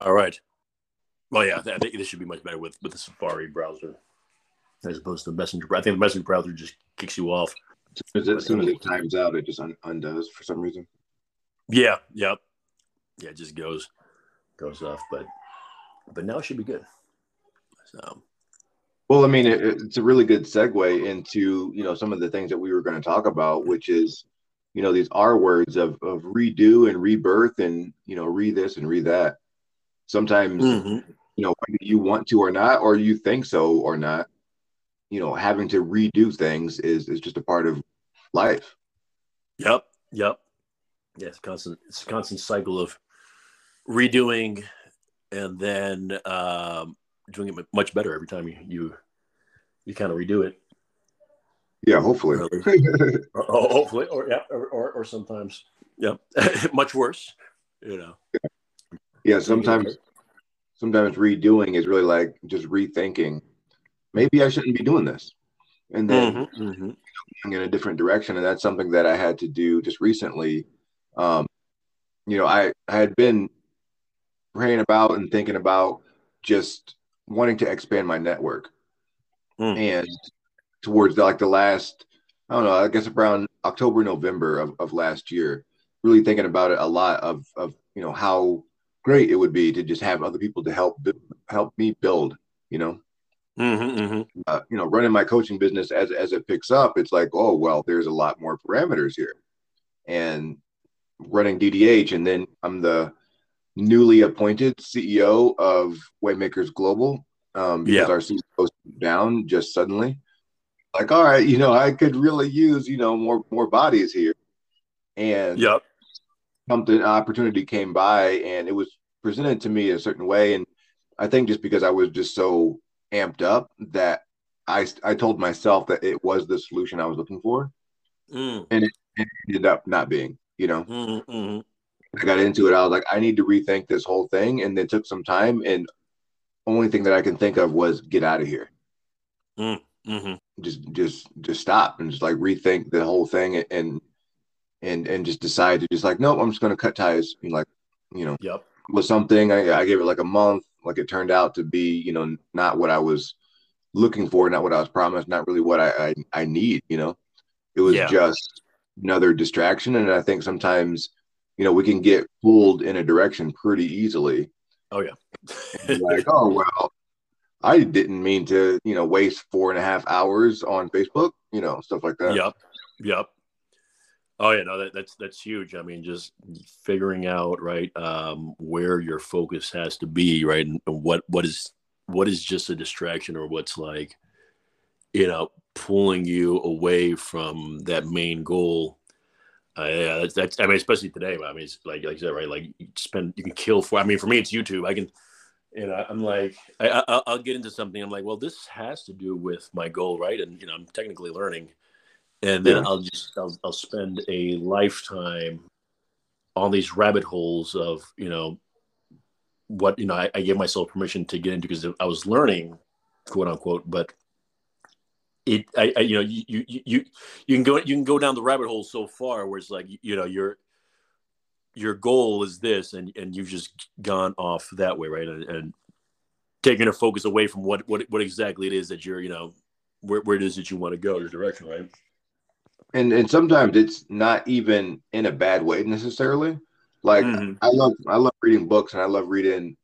All right. Well, yeah, I think this should be much better with with the Safari browser as opposed to the Messenger. I think the Messenger browser just kicks you off. As, soon as it times out, it just un- undoes for some reason. Yeah. Yep. Yeah. It just goes goes off, but but now it should be good. So. Well, I mean, it, it's a really good segue into you know some of the things that we were going to talk about, which is you know these R words of of redo and rebirth and you know re this and re that. Sometimes Mhm. you know whether you want to or not, or you think so or not. You know, having to redo things is is just a part of life. Yep. Yep. Yeah, it's constant. It's a constant cycle of redoing, and then um, doing it much better every time you you, you kind of redo it. Yeah, hopefully. Or, or hopefully, or yeah, or, or, or sometimes, yeah, much worse. You know. yeah, sometimes sometimes redoing is really like just rethinking. Maybe I shouldn't be doing this, and then Mhm, mhm. going in a different direction. And that's something that I had to do just recently. Um, you know, I, I had been praying about and thinking about just wanting to expand my network. Mm. And towards like the last, I don't know, I guess around October, November of, of last year, really thinking about it a lot of, of, you know, how great it would be to just have other people to help, help me build, you know, Mhm, mhm. uh, you know, running my coaching business as as it picks up, it's like, oh well, there's a lot more parameters here, and running DDH, and then I'm the newly appointed CEO of Waymakers Global um, because Yeah. our CEO down just suddenly. Like, all right, you know, I could really use you know more more bodies here, and Yep. Something opportunity came by and it was presented to me a certain way. And i think just because i was just so amped up that i i told myself that it was the solution i was looking for. Mm, and it, it ended up not being you know? Mhm, mhm. i got into it. I was like i need to rethink this whole thing. And then took some time. And only thing that i can think of was get out of here Mhm. just just just stop and just like rethink the whole thing. And and and just decide to just like nope i'm just going to cut ties and like you know Yep. was something I, I gave it like a month like it turned out to be you know not what i was looking for not what i was promised not really what i i, I need you know it was Yeah. just another distraction and i think sometimes you know we can get pulled in a direction pretty easily Oh yeah. like oh well i didn't mean to you know waste four and a half hours on facebook you know stuff like that Yep. Yep. Oh yeah, no, that, that's that's huge. I mean, just figuring out right um, where your focus has to be, right, and what what is what is just a distraction, or what's like, you know, pulling you away from that main goal. Uh, yeah, that's, that's I mean, especially today. I mean, it's like like you said, right? Like you spend you can kill for. I mean, for me, it's YouTube. I can, you know, I'm like, I, I I'll- I'll get into something. I'm like, well, this has to do with my goal, right? And you know, I'm technically learning and then Yeah. I'll just I'll, I'll spend a lifetime on these rabbit holes of you know what you know I, I gave myself permission to get into because I was learning quote unquote but it I, I you know you, you you you can go you can go down the rabbit hole so far where it's like you know your your goal is this and and you've just gone off that way right and, and taking a focus away from what what what exactly it is that you're you know where, where it is that you want to go your direction right and and sometimes it's not even in a bad way necessarily like Mhm. i love i love reading books and i love reading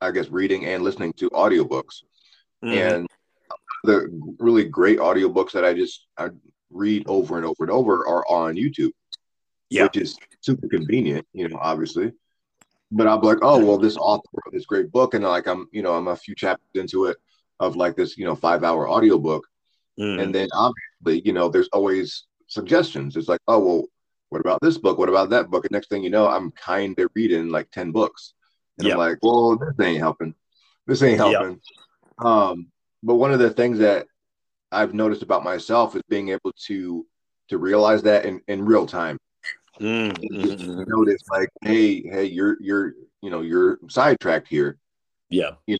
i guess reading and listening to audiobooks Mhm. and the really great audiobooks that i just i read over and over and over are on youtube Yeah. which is super convenient you know obviously but i'll be like oh well this author wrote this great book and like i'm you know i'm a few chapters into it of like this you know five hour audiobook Mhm. and then obviously, you know, there's always suggestions. It's like, oh, well, what about this book? What about that book? And next thing you know, I'm kind of reading like 10 books. And Yeah. I'm like, well, this ain't helping. This ain't helping. Um, but one of the things that I've noticed about myself is being able to to realize that in, in real time. Mhm. Mhm. Notice like, hey, hey, you're you're you know, you're sidetracked here. Yeah. You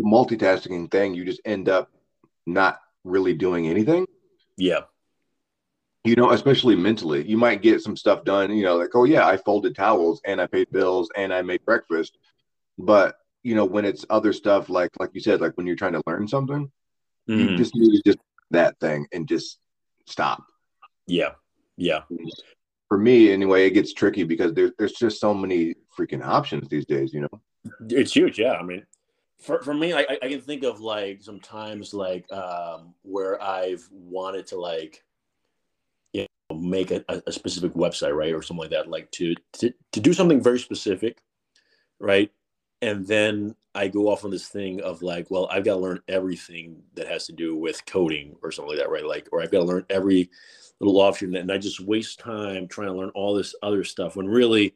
Multitasking thing, you just end up not really doing anything. Yeah. You know, especially mentally, you might get some stuff done, you know, like, oh yeah, I folded towels and I paid bills and I made breakfast. but you know when it's other stuff like like you said like when you're trying to learn something Mhm. you just need to just that thing and just stop yeah, yeah, for me anyway it gets tricky because there, there's just so many freaking options these days you know it's huge. Yeah, I mean, for for me, I I- can think of like sometimes like um where I've wanted to like make a, a specific website right or something like that like to to to do something very specific right? And then i go off on this thing of like well i've got to learn everything that has to do with coding or something like that right? Like or i've got to learn every little offshoot and i just waste time trying to learn all this other stuff when really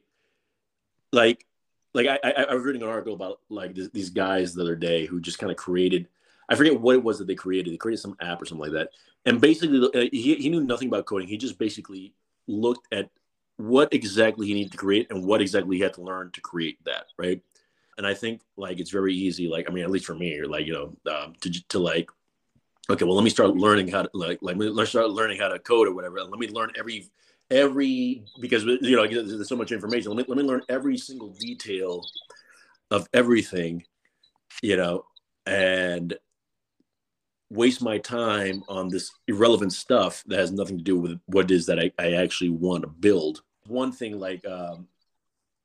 like like i i, I was reading an article about like this, these guys the other day who just kind of created i forget what it was that they created. They created some app or something like that. And basically uh, he, he knew nothing about coding. He just basically looked at what exactly he needed to create and what exactly he had to learn to create that right? And i think like it's very easy like i mean at least for me like you know um, to, to like okay well let me start learning how to like like let's start learning how to code or whatever. Let me learn every every because you know there's so much information. Let me, let me learn every single detail of everything you know and waste my time on this irrelevant stuff that has nothing to do with what it is that I, I actually want to build. One thing like um,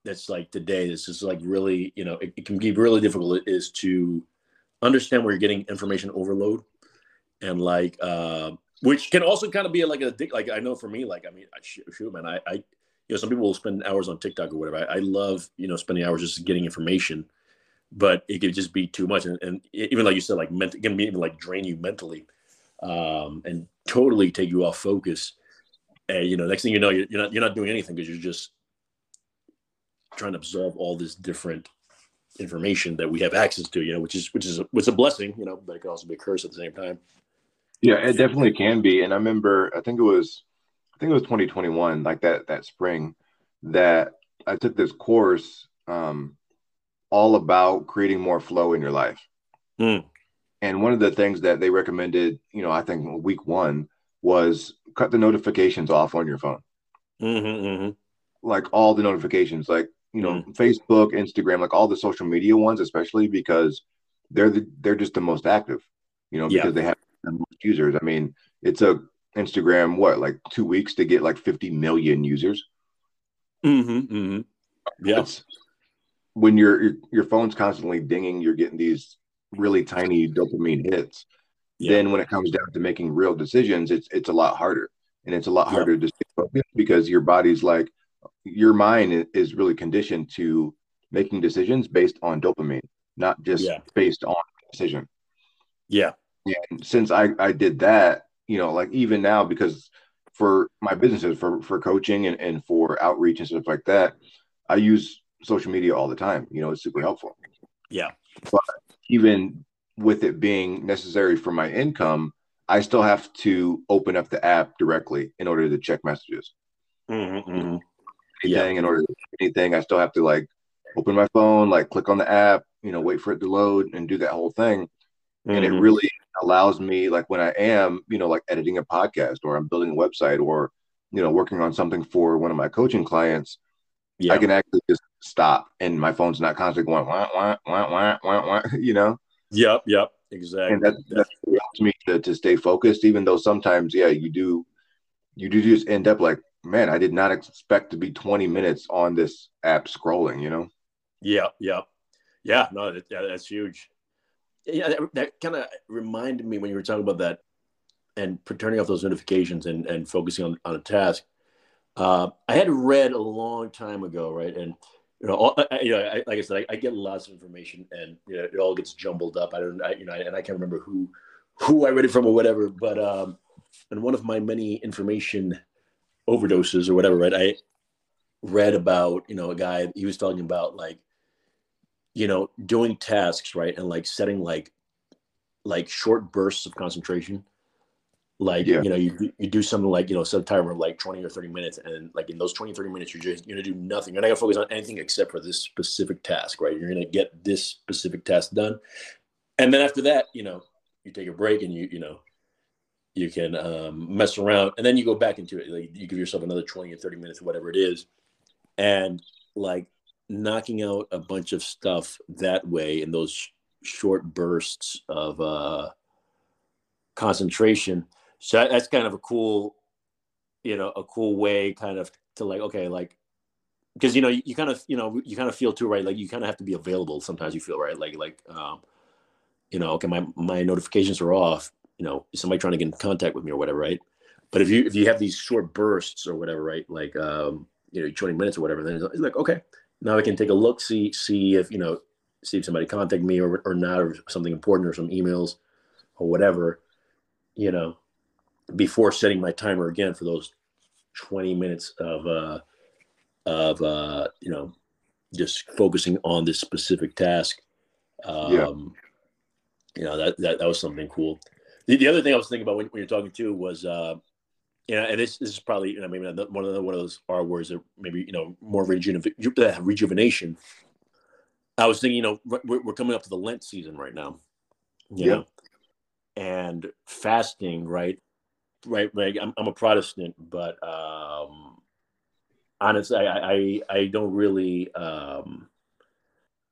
that's like today, this is like really, you know, it, it can be really difficult is to understand where you're getting information overload and like, uh, which can also kind of be like a dick. Like I know for me, like, I mean, I, shoot, man, I, I, you know, some people will spend hours on TikTok or whatever. I, I love, you know, spending hours just getting information but it could just be too much. And, and even like you said like ment- can be even like drain you mentally um, and totally take you off focus. And you know next thing you know you're, you're not you're not doing anything because you're just trying to absorb all this different information that we have access to you know which is which is a, which is a blessing you know but it can also be a curse at the same time. Yeah it definitely can be. And i remember i think it was i think it was 2021 like that that spring that i took this course um all about creating more flow in your life. Mm. And one of the things that they recommended, you know, I think week one was cut the notifications off on your phone. Mm-hmm, mm-hmm. Like all the notifications, like, you know, mm. Facebook, Instagram, like all the social media ones, especially because they're the, they're just the most active, you know, because yeah. they have the most users. I mean, it's a Instagram, what, like two weeks to get like 50 million users. Mm-hmm, mm-hmm. Yeah. When your, your your phone's constantly dinging, you're getting these really tiny dopamine hits. Yeah. Then when it comes down to making real decisions, it's it's a lot harder, and it's a lot harder to stay focused because your body's like your mind is really conditioned to making decisions based on dopamine, not just yeah. based on decision. Yeah. And since I I did that, you know, like even now because for my businesses for for coaching and, and for outreach and stuff like that, I use social media all the time. You know, it's super helpful. Yeah. But even with it being necessary for my income, I still have to open up the app directly in order to check messages. Mm-hmm, mm-hmm. Yeah. In order to anything, I still have to like open my phone, like click on the app, you know, wait for it to load and do that whole thing. Mm-hmm. And it mm-hmm. really allows me, like when I am, you know, like editing a podcast or I'm building a website or, you know, working on something for one of my coaching clients, yeah. I can actually just stop and my phone's not constantly going wah, wah, wah, wah, wah, wah, you know? Yep, yep, exactly. And that, that helps me to, to stay focused, even though sometimes, yeah, you do you do just end up like, man, I did not expect to be 20 minutes on this app scrolling, you know? Yeah, yeah. Yeah, no, that, yeah, that's huge. Yeah, that, that kind of reminded me when you were talking about that and turning off those notifications and, and focusing on, on a task. Uh, I had read a long time ago, right? And you know, all, I, you know, I, like I said, I, I, get lots of information, and you know, it all gets jumbled up. I don't, I, you know, and I can't remember who who I read it from or whatever. But um, and one of my many information overdoses or whatever, right? I read about you know a guy. He was talking about like, you know, doing tasks right, and like setting like like short bursts of concentration like yeah. you know you, you do something like you know set a timer of like 20 or 30 minutes and like in those 20 30 minutes you're just you're gonna do nothing you're not gonna focus on anything except for this specific task right you're gonna get this specific task done and then after that you know you take a break and you you know you can um, mess around and then you go back into it like you give yourself another 20 or 30 minutes whatever it is and like knocking out a bunch of stuff that way in those sh- short bursts of uh, concentration. So that, that's kind of a cool, you know, a cool way kind of to like, okay, like, because you know, you, you, kind of, you know, you kind of feel too, right? Like you kind of have to be available. Sometimes you feel right, like, like, um, you know, okay, my my notifications are off. You know, is somebody trying to get in contact with me or whatever, right? But if you if you have these short bursts or whatever, right? Like, um, you know, 20 minutes or whatever, then it's like, okay, now I can take a look, see see if you know, see if somebody contacted me or or not, or something important, or some emails or whatever you know, before setting my timer again for those 20 minutes of, uh, of, uh, you know, just focusing on this specific task. Um, yeah. You know, that, that, that was something cool. The, the other thing I was thinking about when, when you're talking to was, uh, you know, and this, this is probably, you know, maybe one of the, one of those R words that maybe, you know, more rejuven- uh, rejuvenation. I was thinking, you know, we're, we're coming up to the Lent season right now. You yeah. know, and fasting, right? Right, right. I'm, I'm a Protestant, but um, honestly, I, I I don't really. Um,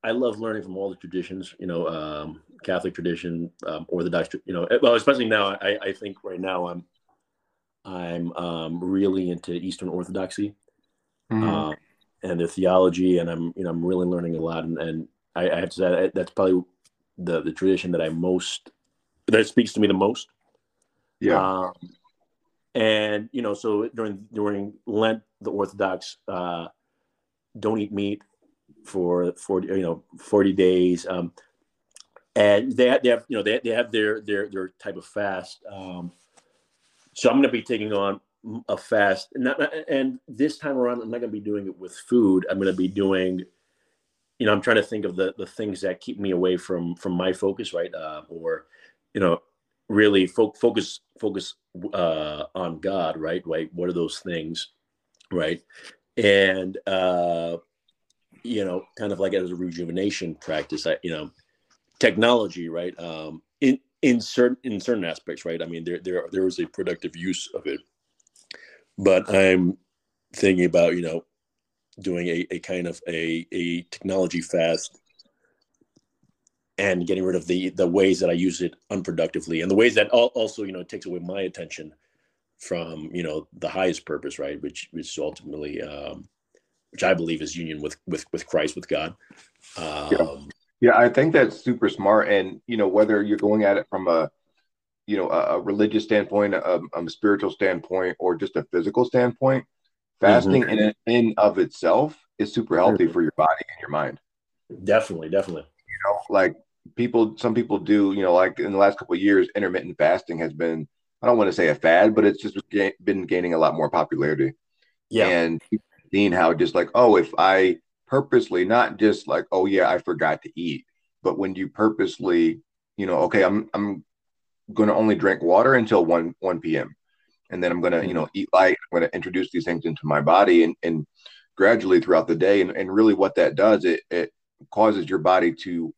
I love learning from all the traditions, you know, um, Catholic tradition, um, Orthodox, you know, well, especially now. I, I think right now I'm I'm um, really into Eastern Orthodoxy uh, and their theology, and I'm you know I'm really learning a lot, and, and I, I have to say that's probably the the tradition that I most that speaks to me the most. Yeah. Um, and you know, so during during Lent, the Orthodox uh, don't eat meat for forty you know forty days. Um, and they have, they have you know they, they have their their their type of fast. Um, so I'm going to be taking on a fast, and, not, and this time around, I'm not going to be doing it with food. I'm going to be doing, you know, I'm trying to think of the the things that keep me away from from my focus, right? Uh, or you know, really fo- focus focus uh, on God, right? Right. What are those things, right? And uh, you know, kind of like as a rejuvenation practice, I, you know, technology, right? Um, in in certain in certain aspects, right? I mean, there there there is a productive use of it, but I'm thinking about you know doing a, a kind of a, a technology fast and getting rid of the the ways that I use it unproductively and the ways that also you know takes away my attention from you know the highest purpose right which which ultimately um, which I believe is union with with with Christ with God um, yeah. yeah I think that's super smart and you know whether you're going at it from a you know a, a religious standpoint a, a, spiritual standpoint or just a physical standpoint fasting mm-hmm. in in of itself is super healthy mm-hmm. for your body and your mind definitely definitely you know like people some people do you know like in the last couple of years intermittent fasting has been i don't want to say a fad but it's just been gaining a lot more popularity. Yeah. And seeing how just like oh if i purposely not just like oh yeah i forgot to eat but when you purposely you know okay i'm i'm going to only drink water until 1 1 p.m and then i'm going to you know mm-hmm. eat light i'm going to introduce these things into my body and, and gradually throughout the day. And, and really what that does it it causes your body to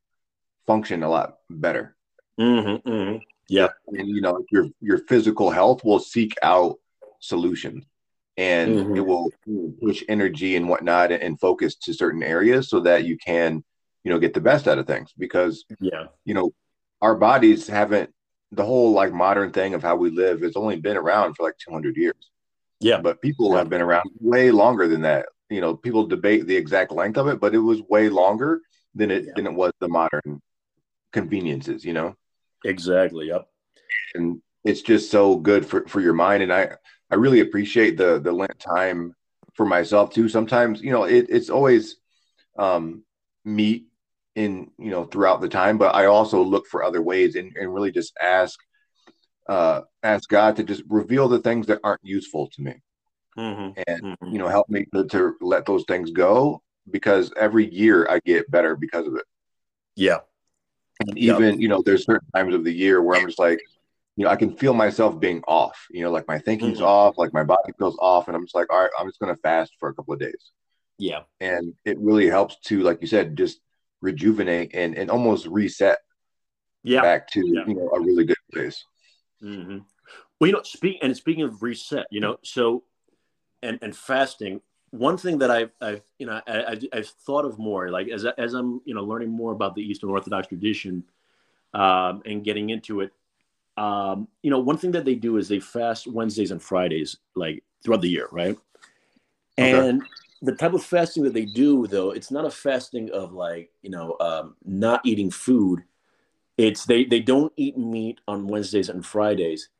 function a lot better. Mm-hmm, mm-hmm. Yeah, and, you know your your physical health will seek out solutions, and mm-hmm. it will push energy and whatnot and focus to certain areas so that you can you know get the best out of things. Because yeah, you know our bodies haven't the whole like modern thing of how we live has only been around for like 200 years. Yeah, but people yeah. have been around way longer than that. You know, people debate the exact length of it, but it was way longer than it yeah. than it was the modern conveniences, you know? Exactly. Yep. And it's just so good for, for your mind. And I, I really appreciate the, the Lent time for myself too. Sometimes, you know, it, it's always, um, meat in, you know, throughout the time, but I also look for other ways and, and really just ask, uh, ask God to just reveal the things that aren't useful to me. Mm-hmm. and mm-hmm. you know help me to, to, let those things go because every year i get better because of it yeah and even, you know, there's certain times of the year where I'm just like, you know, I can feel myself being off, you know, like my thinking's mm-hmm. off, like my body feels off. And I'm just like, all right, I'm just going to fast for a couple of days. Yeah. And it really helps to, like you said, just rejuvenate and, and almost reset yeah. back to, yeah. you know, a really good place. Mm-hmm. Well, you know, speak and speaking of reset, you know, so, and, and fasting, one thing that I've, I've you know, I, have I've thought of more, like as, as I'm, you know, learning more about the Eastern Orthodox tradition um, and getting into it, um, you know, one thing that they do is they fast Wednesdays and Fridays, like throughout the year, right? Okay. And the type of fasting that they do, though, it's not a fasting of like, you know, um, not eating food. It's they they don't eat meat on Wednesdays and Fridays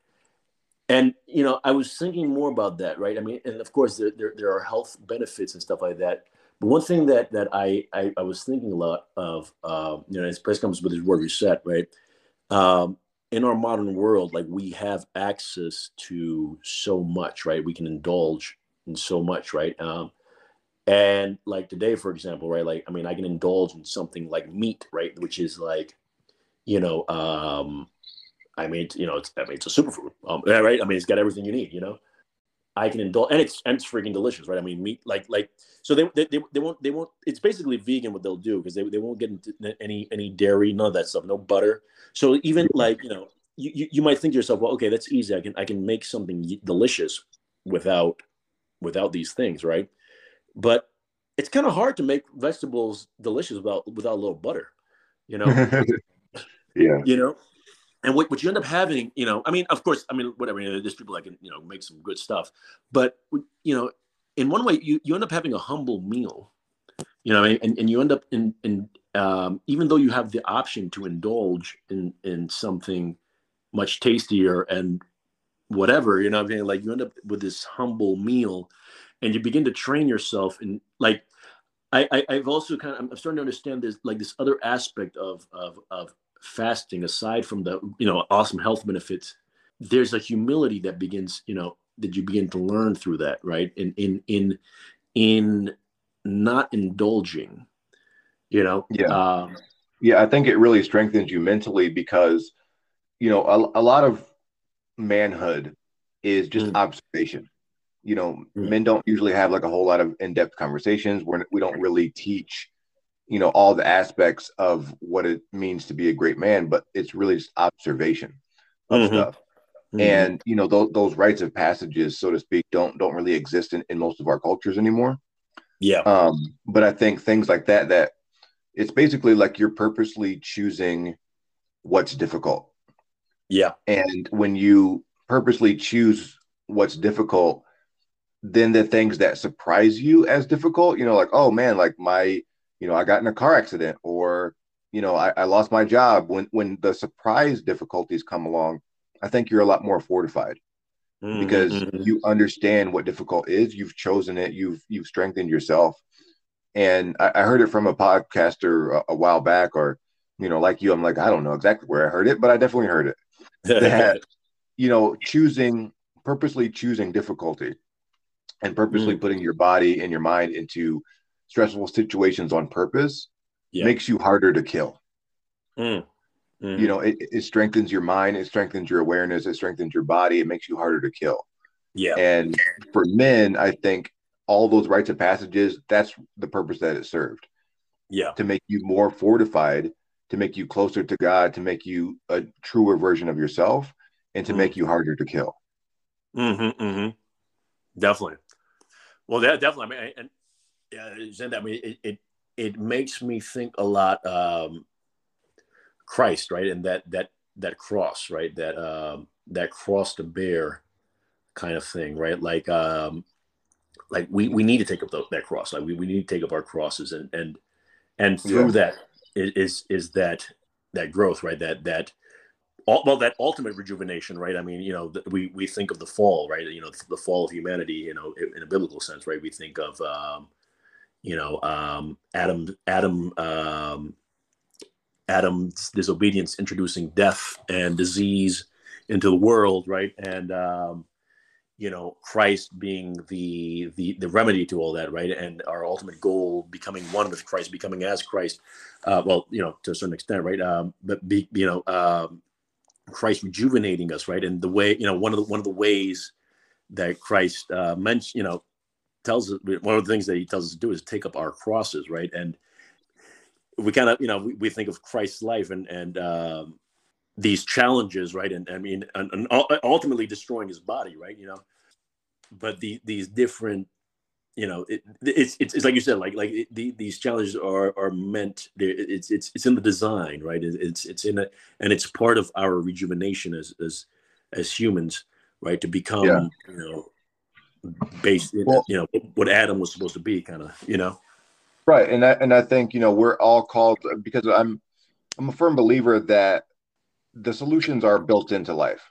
and you know i was thinking more about that right? I mean and of course there, there, there, are health benefits and stuff like that. But one thing that that i i, I was thinking a lot of uh, you know as press comes with this word reset right? Um, in our modern world like we have access to so much right? We can indulge in so much right? Um, and like today for example right? Like i mean i can indulge in something like meat right? Which is like you know um I mean, you know, it's I mean, it's a superfood, um, right? I mean, it's got everything you need, you know. I can indulge, and it's and it's freaking delicious, right? I mean, meat like like so they they, they, they won't they won't. It's basically vegan what they'll do because they, they won't get into any any dairy, none of that stuff, no butter. So even like you know, you, you, you might think to yourself, well, okay, that's easy. I can I can make something delicious without without these things, right? But it's kind of hard to make vegetables delicious without without a little butter, you know. yeah. You know, and what, what you end up having, you know, I mean, of course, I mean, whatever, you know, there's people that can, you know, make some good stuff, but you know, in one way, you, you end up having a humble meal, you know, and, and you end up in, in um, even though you have the option to indulge in, in something much tastier and whatever, you know, I mean, like you end up with this humble meal and you begin to train yourself and like, I, I, have also kind of, I'm starting to understand this, like this other aspect of, of, of fasting aside from the you know awesome health benefits there's a humility that begins you know that you begin to learn through that right? In in in in not indulging you know? Yeah. Um, yeah i think it really strengthens you mentally because you know a, a lot of manhood is just mm. observation. You know mm. men don't usually have like a whole lot of in-depth conversations. Where we don't really teach you know all the aspects of what it means to be a great man but it's really just observation of mm-hmm. stuff. Mm-hmm. and you know those, those rites of passages so to speak don't don't really exist in, in most of our cultures anymore. Yeah. Um but i think things like that that it's basically like you're purposely choosing what's difficult. Yeah. And when you purposely choose what's difficult then the things that surprise you as difficult you know like oh man like my you know, I got in a car accident or, you know, I, I lost my job. When when the surprise difficulties come along, I think you're a lot more fortified mm-hmm. because you understand what difficult is. You've chosen it. You've you've strengthened yourself. And I, I heard it from a podcaster a, a, while back, or you know, like you, I'm like, I don't know exactly where I heard it, but I definitely heard it. that you know, choosing purposely choosing difficulty and purposely mm. putting your body and your mind into stressful situations on purpose yeah. makes you harder to kill. Mm. Mm-hmm. You know, it, it strengthens your mind, it strengthens your awareness, it strengthens your body, it makes you harder to kill. Yeah. And for men, I think all those rites of passages, that's the purpose that it served. Yeah. To make you more fortified, to make you closer to God, to make you a truer version of yourself, and to mm make you harder to kill. Mm-hmm, mm-hmm. Definitely. Well, that definitely. I mean, and yeah, I mean, it, it it makes me think a lot um, Christ, right, and that that that cross, right, that um, that cross to bear kind of thing, right, like um, like we we need to take up the, that cross, like we, we need to take up our crosses, and and and through yeah. that is is that that growth, right, that that well that ultimate rejuvenation right? I mean you know we we think of the fall right? You know the fall of humanity you know in a biblical sense right? We think of um, you know um, adam adam um, adam's disobedience introducing death and disease into the world right? And um, you know christ being the the the remedy to all that right? And our ultimate goal becoming one with christ becoming as christ uh, well you know to a certain extent right? Um, but be you know um, christ rejuvenating us right? And the way you know one of the one of the ways that christ uh, mentioned you know tells us one of the things that he tells us to do is take up our crosses, right? And we kind of, you know, we, we think of Christ's life and and um, these challenges, right? And I mean, and, and ultimately destroying his body, right? You know, but the these different you know, it, it's, it's, it's like you said, like like it, the, these challenges are are meant. It's it's it's in the design, right? It's it's in it, and it's part of our rejuvenation as as as humans, right? To become, yeah. you know, based, well, you know, what Adam was supposed to be, kind of, you know. Right, and I and I think you know we're all called because I'm I'm a firm believer that the solutions are built into life.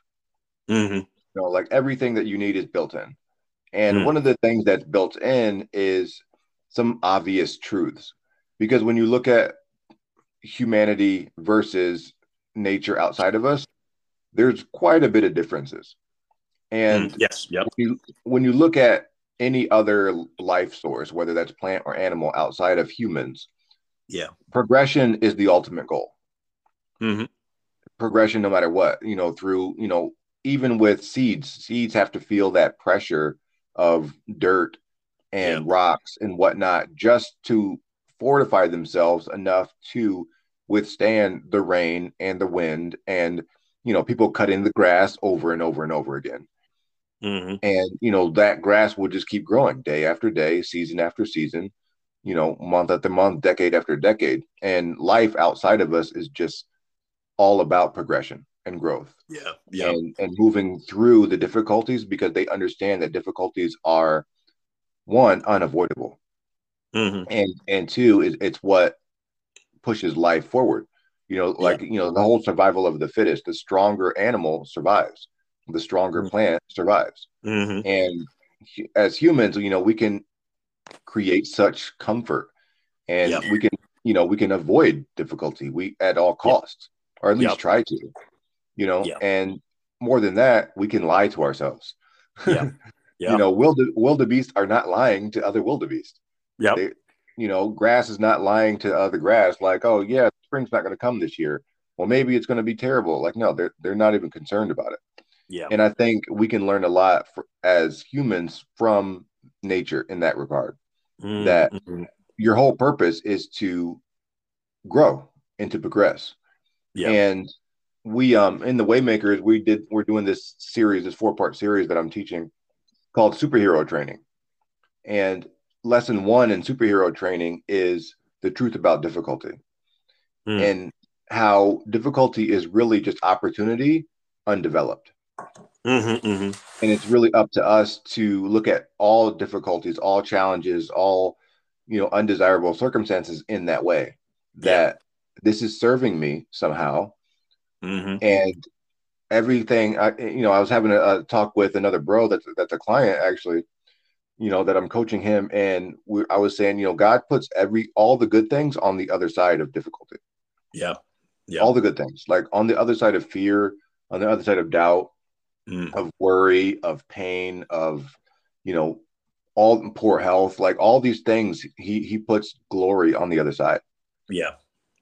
Mm-hmm. You know, like everything that you need is built in. And mm. one of the things that's built in is some obvious truths. Because when you look at humanity versus nature outside of us, there's quite a bit of differences. And mm, yes, yep. When you, when you look at any other life source, whether that's plant or animal outside of humans, yeah, progression is the ultimate goal. Mm-hmm. Progression, no matter what, you know, through you know, even with seeds, seeds have to feel that pressure of dirt and yeah. rocks and whatnot just to fortify themselves enough to withstand the rain and the wind and you know people cutting the grass over and over and over again mm-hmm. and you know that grass will just keep growing day after day season after season you know month after month decade after decade and life outside of us is just all about progression and growth. Yeah. Yeah. And, and moving through the difficulties because they understand that difficulties are one, unavoidable. Mm-hmm. And and two, is it's what pushes life forward. You know, like yeah. you know, the whole survival of the fittest, the stronger animal survives, the stronger mm-hmm. plant survives. Mm-hmm. And as humans, you know, we can create such comfort and yep. we can, you know, we can avoid difficulty we at all costs, yep. or at least yep. try to you know, and more than that, we can lie to ourselves. Yeah. you know, wildebeest are not lying to other wildebeest. Yeah. You know, grass is not lying to other grass, like, oh yeah, spring's not going to come this year. Well, maybe it's going to be terrible. Like, no, they're they're not even concerned about it. Yeah. And I think we can learn a lot for, as humans from nature in that regard. Mm-hmm. That your whole purpose is to grow and to progress. Yeah. And we um in the waymakers we did we're doing this series this four part series that i'm teaching called superhero training and lesson one in superhero training is the truth about difficulty mm. and how difficulty is really just opportunity undeveloped mm-hmm, mm-hmm. and it's really up to us to look at all difficulties all challenges all you know undesirable circumstances in that way that yeah. this is serving me somehow Mm-hmm. And everything, I, you know, I was having a, a, talk with another bro that's that's a client actually, you know, that I'm coaching him, and we, I was saying, you know, God puts every all the good things on the other side of difficulty. Yeah, yeah, all the good things, like on the other side of fear, on the other side of doubt, mm. of worry, of pain, of you know, all poor health, like all these things, he he puts glory on the other side. Yeah,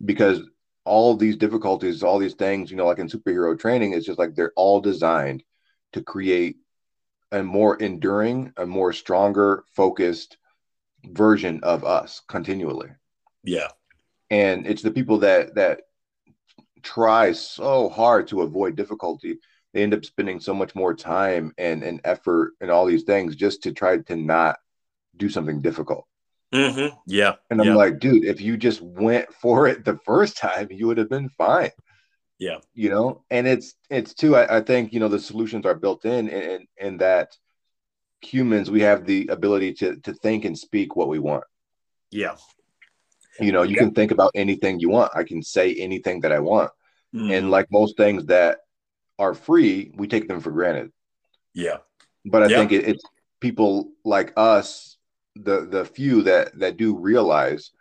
because all these difficulties, all these things, you know, like in superhero training, it's just like they're all designed to create a more enduring, a more stronger, focused version of us continually. Yeah. And it's the people that that try so hard to avoid difficulty. They end up spending so much more time and, and effort and all these things just to try to not do something difficult. Mm-hmm. Yeah. And I'm yeah. like, dude, if you just went for it the first time, you would have been fine. Yeah. You know, and it's it's too. I, I think you know the solutions are built in, and in that humans we have the ability to to think and speak what we want. Yeah. You know, you yeah. can think about anything you want. I can say anything that I want, mm-hmm. and like most things that are free, we take them for granted. Yeah. But I yeah. think it, it's people like us the the few that that do realize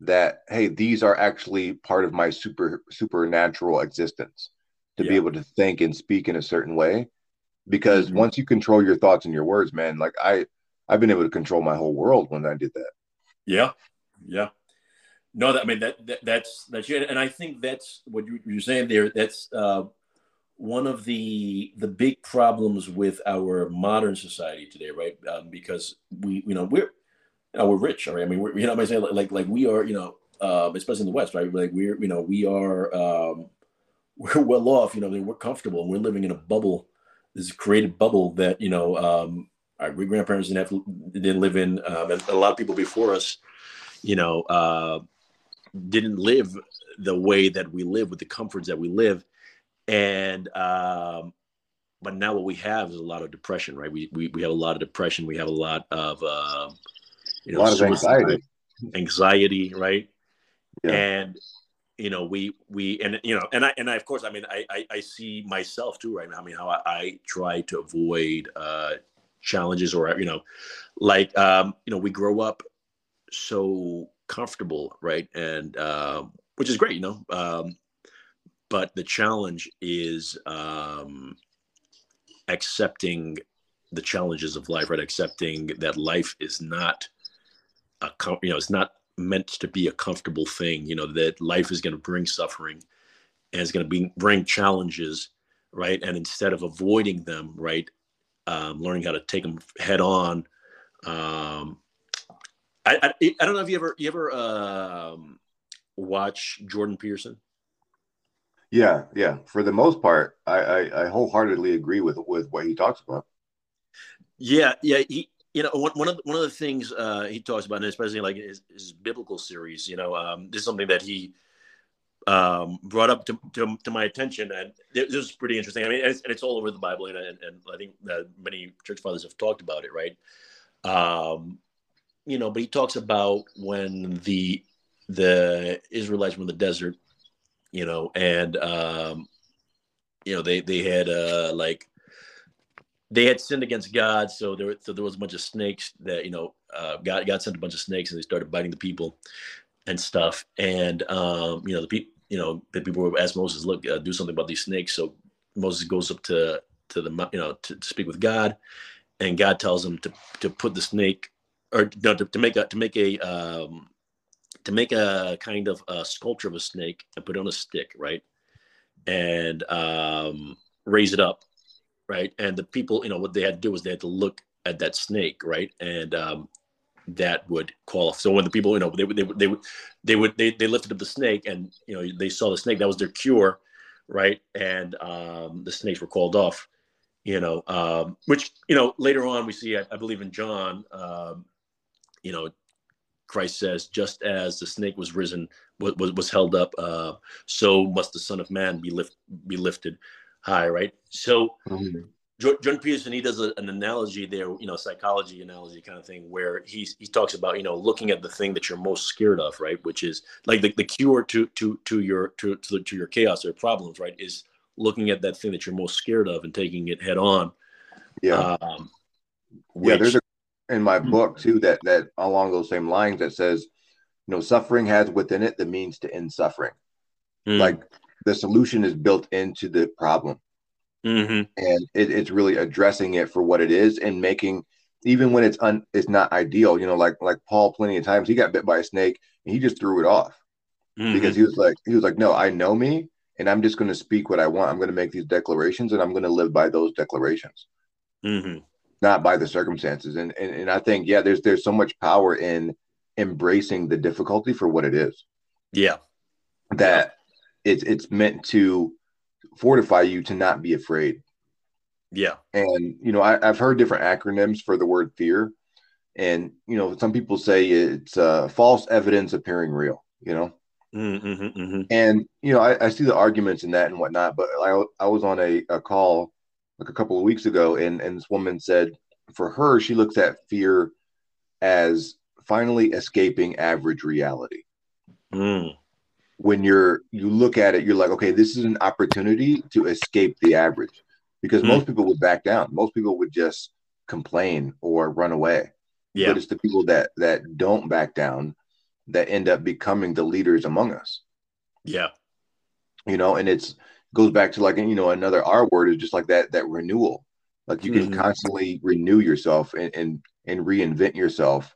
that hey these are actually part of my super supernatural existence to yeah. be able to think and speak in a certain way because mm-hmm. once you control your thoughts and your words man like i i've been able to control my whole world when i did that yeah yeah no that, i mean that, that that's that's it and i think that's what you, you're saying there that's uh one of the the big problems with our modern society today, right? Um, because we, you know, we're you know, we're rich, right? I mean, we're, you know, I'm saying like like we are, you know, uh, especially in the West, right? Like we're, you know, we are um, we're well off, you know, I mean, we're comfortable, and we're living in a bubble, this created bubble that you know um, our great grandparents didn't have didn't live in, um, and a lot of people before us, you know, uh, didn't live the way that we live with the comforts that we live, and um, but now what we have is a lot of depression, right? We we, we have a lot of depression. We have a lot of uh, you know, a lot of anxiety, anxiety, right? Yeah. And you know, we we and you know, and I and I of course, I mean, I I, I see myself too right now. I mean, how I, I try to avoid uh, challenges or you know, like um, you know, we grow up so comfortable, right? And um, which is great, you know. Um, but the challenge is um, accepting the challenges of life, right? Accepting that life is not a you know it's not meant to be a comfortable thing. You know that life is going to bring suffering, and it's going to bring challenges, right? And instead of avoiding them, right, um, learning how to take them head on. Um, I, I, I don't know if you ever you ever um, watch Jordan Peterson. Yeah, yeah. For the most part, I, I, I wholeheartedly agree with with what he talks about. Yeah, yeah. He, you know, one, one of the, one of the things uh, he talks about, and especially like his, his biblical series, you know, um, this is something that he um, brought up to, to, to, my attention, and this is pretty interesting. I mean, it's, and it's all over the Bible, and, and, and I think many church fathers have talked about it, right? Um, you know, but he talks about when the the Israelites were in the desert you know, and um, you know they they had uh, like they had sinned against God, so there so there was a bunch of snakes that you know uh, God God sent a bunch of snakes and they started biting the people and stuff, and um, you know the people you know the people were asked Moses, look, uh, do something about these snakes. So Moses goes up to to the you know to, to speak with God, and God tells him to to put the snake or no, to, to make a to make a um, to make a kind of a sculpture of a snake and put it on a stick, right? And um, raise it up, right? And the people, you know, what they had to do was they had to look at that snake, right? And um, that would qualify. So when the people, you know, they would, they would, they would, they would, they, they lifted up the snake and, you know, they saw the snake, that was their cure, right? And um, the snakes were called off, you know, um, which, you know, later on we see, I, I believe in John, um, you know, Christ says, just as the snake was risen, was, was held up, uh, so must the Son of Man be lift, be lifted high, right? So, mm-hmm. Jordan Peterson, he does a, an analogy there, you know, psychology analogy kind of thing, where he he talks about, you know, looking at the thing that you're most scared of, right? Which is like the, the cure to to to your to to, to your chaos or problems, right? Is looking at that thing that you're most scared of and taking it head on. Yeah. Um, which, yeah, there's a in my mm-hmm. book too that that along those same lines that says you know suffering has within it the means to end suffering mm. like the solution is built into the problem mm-hmm. and it, it's really addressing it for what it is and making even when it's un it's not ideal you know like like paul plenty of times he got bit by a snake and he just threw it off mm-hmm. because he was like he was like no i know me and i'm just going to speak what i want i'm going to make these declarations and i'm going to live by those declarations mm-hmm not by the circumstances. And, and and I think yeah, there's there's so much power in embracing the difficulty for what it is. Yeah, that it's it's meant to fortify you to not be afraid. Yeah, and you know I, have heard different acronyms for the word fear, and you know some people say it's uh, false evidence appearing real. You know. Mm-hmm, mm-hmm. And you know, I, I, see the arguments in that and whatnot, but I, I was on a, a call like a couple of weeks ago, and and this woman said for her she looks at fear as finally escaping average reality. Mm. When you're you look at it, you're like, okay, this is an opportunity to escape the average, because mm. most people would back down. Most people would just complain or run away. Yeah. But it's the people that that don't back down that end up becoming the leaders among us. Yeah. You know, and it's goes back to like you know another R word is just like that that renewal. Like you can mm-hmm. constantly renew yourself and, and and reinvent yourself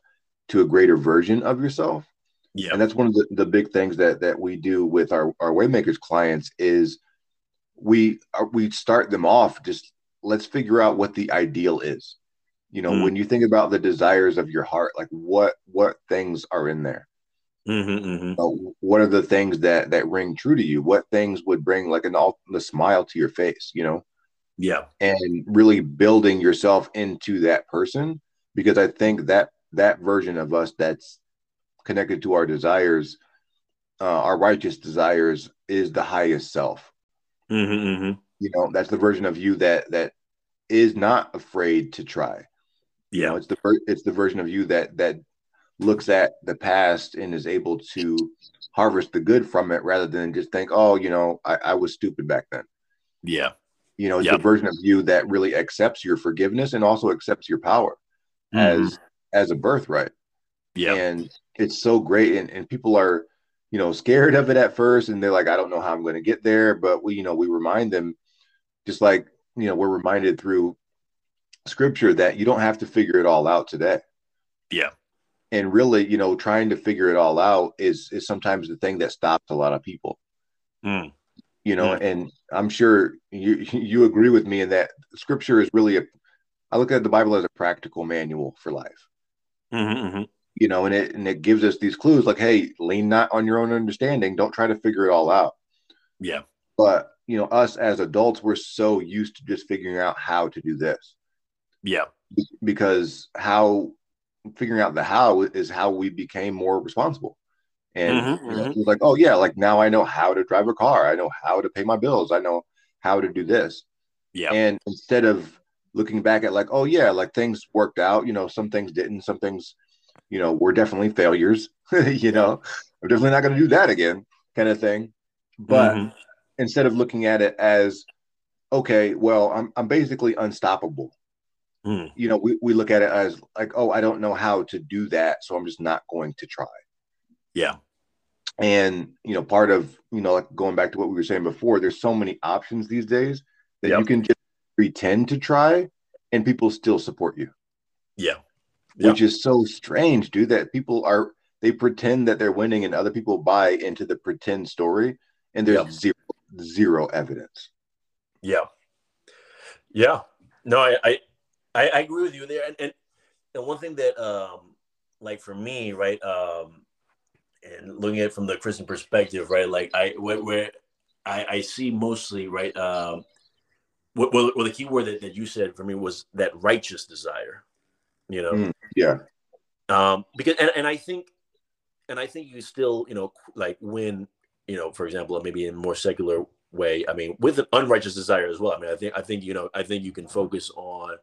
to a greater version of yourself. Yeah. And that's one of the, the big things that that we do with our, our Waymakers clients is we uh, we start them off just let's figure out what the ideal is. You know, mm. when you think about the desires of your heart, like what what things are in there? Mm-hmm, mm-hmm. Uh, what are the things that that ring true to you? What things would bring like an all the smile to your face? You know, Yeah. And really building yourself into that person because I think that that version of us that's connected to our desires, uh, our righteous desires, is the highest self. Mm-hmm, mm-hmm. You know, that's the version of you that that is not afraid to try. Yeah, you know, it's the it's the version of you that that looks at the past and is able to harvest the good from it rather than just think, oh, you know, I, I was stupid back then. Yeah. You know, it's yep. the version of you that really accepts your forgiveness and also accepts your power mm-hmm. as as a birthright. Yeah. And it's so great. And, and people are, you know, scared of it at first and they're like, I don't know how I'm going to get there. But we, you know, we remind them just like, you know, we're reminded through scripture that you don't have to figure it all out today. Yeah. And really, you know, trying to figure it all out is is sometimes the thing that stops a lot of people. Mm. You know, mm. and I'm sure you you agree with me in that scripture is really a I look at the Bible as a practical manual for life. Mm-hmm, mm-hmm. You know, and it and it gives us these clues like, hey, lean not on your own understanding. Don't try to figure it all out. Yeah. But you know, us as adults, we're so used to just figuring out how to do this. Yeah. Because how figuring out the how is how we became more responsible. And mm-hmm, you know, mm-hmm. like, oh yeah, like now I know how to drive a car. I know how to pay my bills. I know how to do this. Yeah. And instead of looking back at like, oh yeah, like things worked out, you know, some things didn't, some things, you know, were definitely failures. you know, I'm definitely not gonna do that again, kind of thing. But mm-hmm. instead of looking at it as, okay, well, I'm I'm basically unstoppable. Mm. You know, we, we look at it as like, oh, I don't know how to do that, so I'm just not going to try. Yeah. And you know, part of you know, like going back to what we were saying before, there's so many options these days that yep. you can just pretend to try and people still support you. Yeah. Yep. Which is so strange, dude, that people are they pretend that they're winning and other people buy into the pretend story and there's yep. zero zero evidence. Yeah. Yeah. No, I, I I, I agree with you there. And, and, and one thing that, um, like for me, right, um, and looking at it from the Christian perspective, right, like I, where, where I, I see mostly, right, um, well, well, the key word that, that you said for me was that righteous desire, you know? Mm, yeah. Um, because, and, and I think, and I think you still, you know, like when, you know, for example, maybe in more secular way, I mean, with an unrighteous desire as well. I mean, I think, I think, you know, I think you can focus on,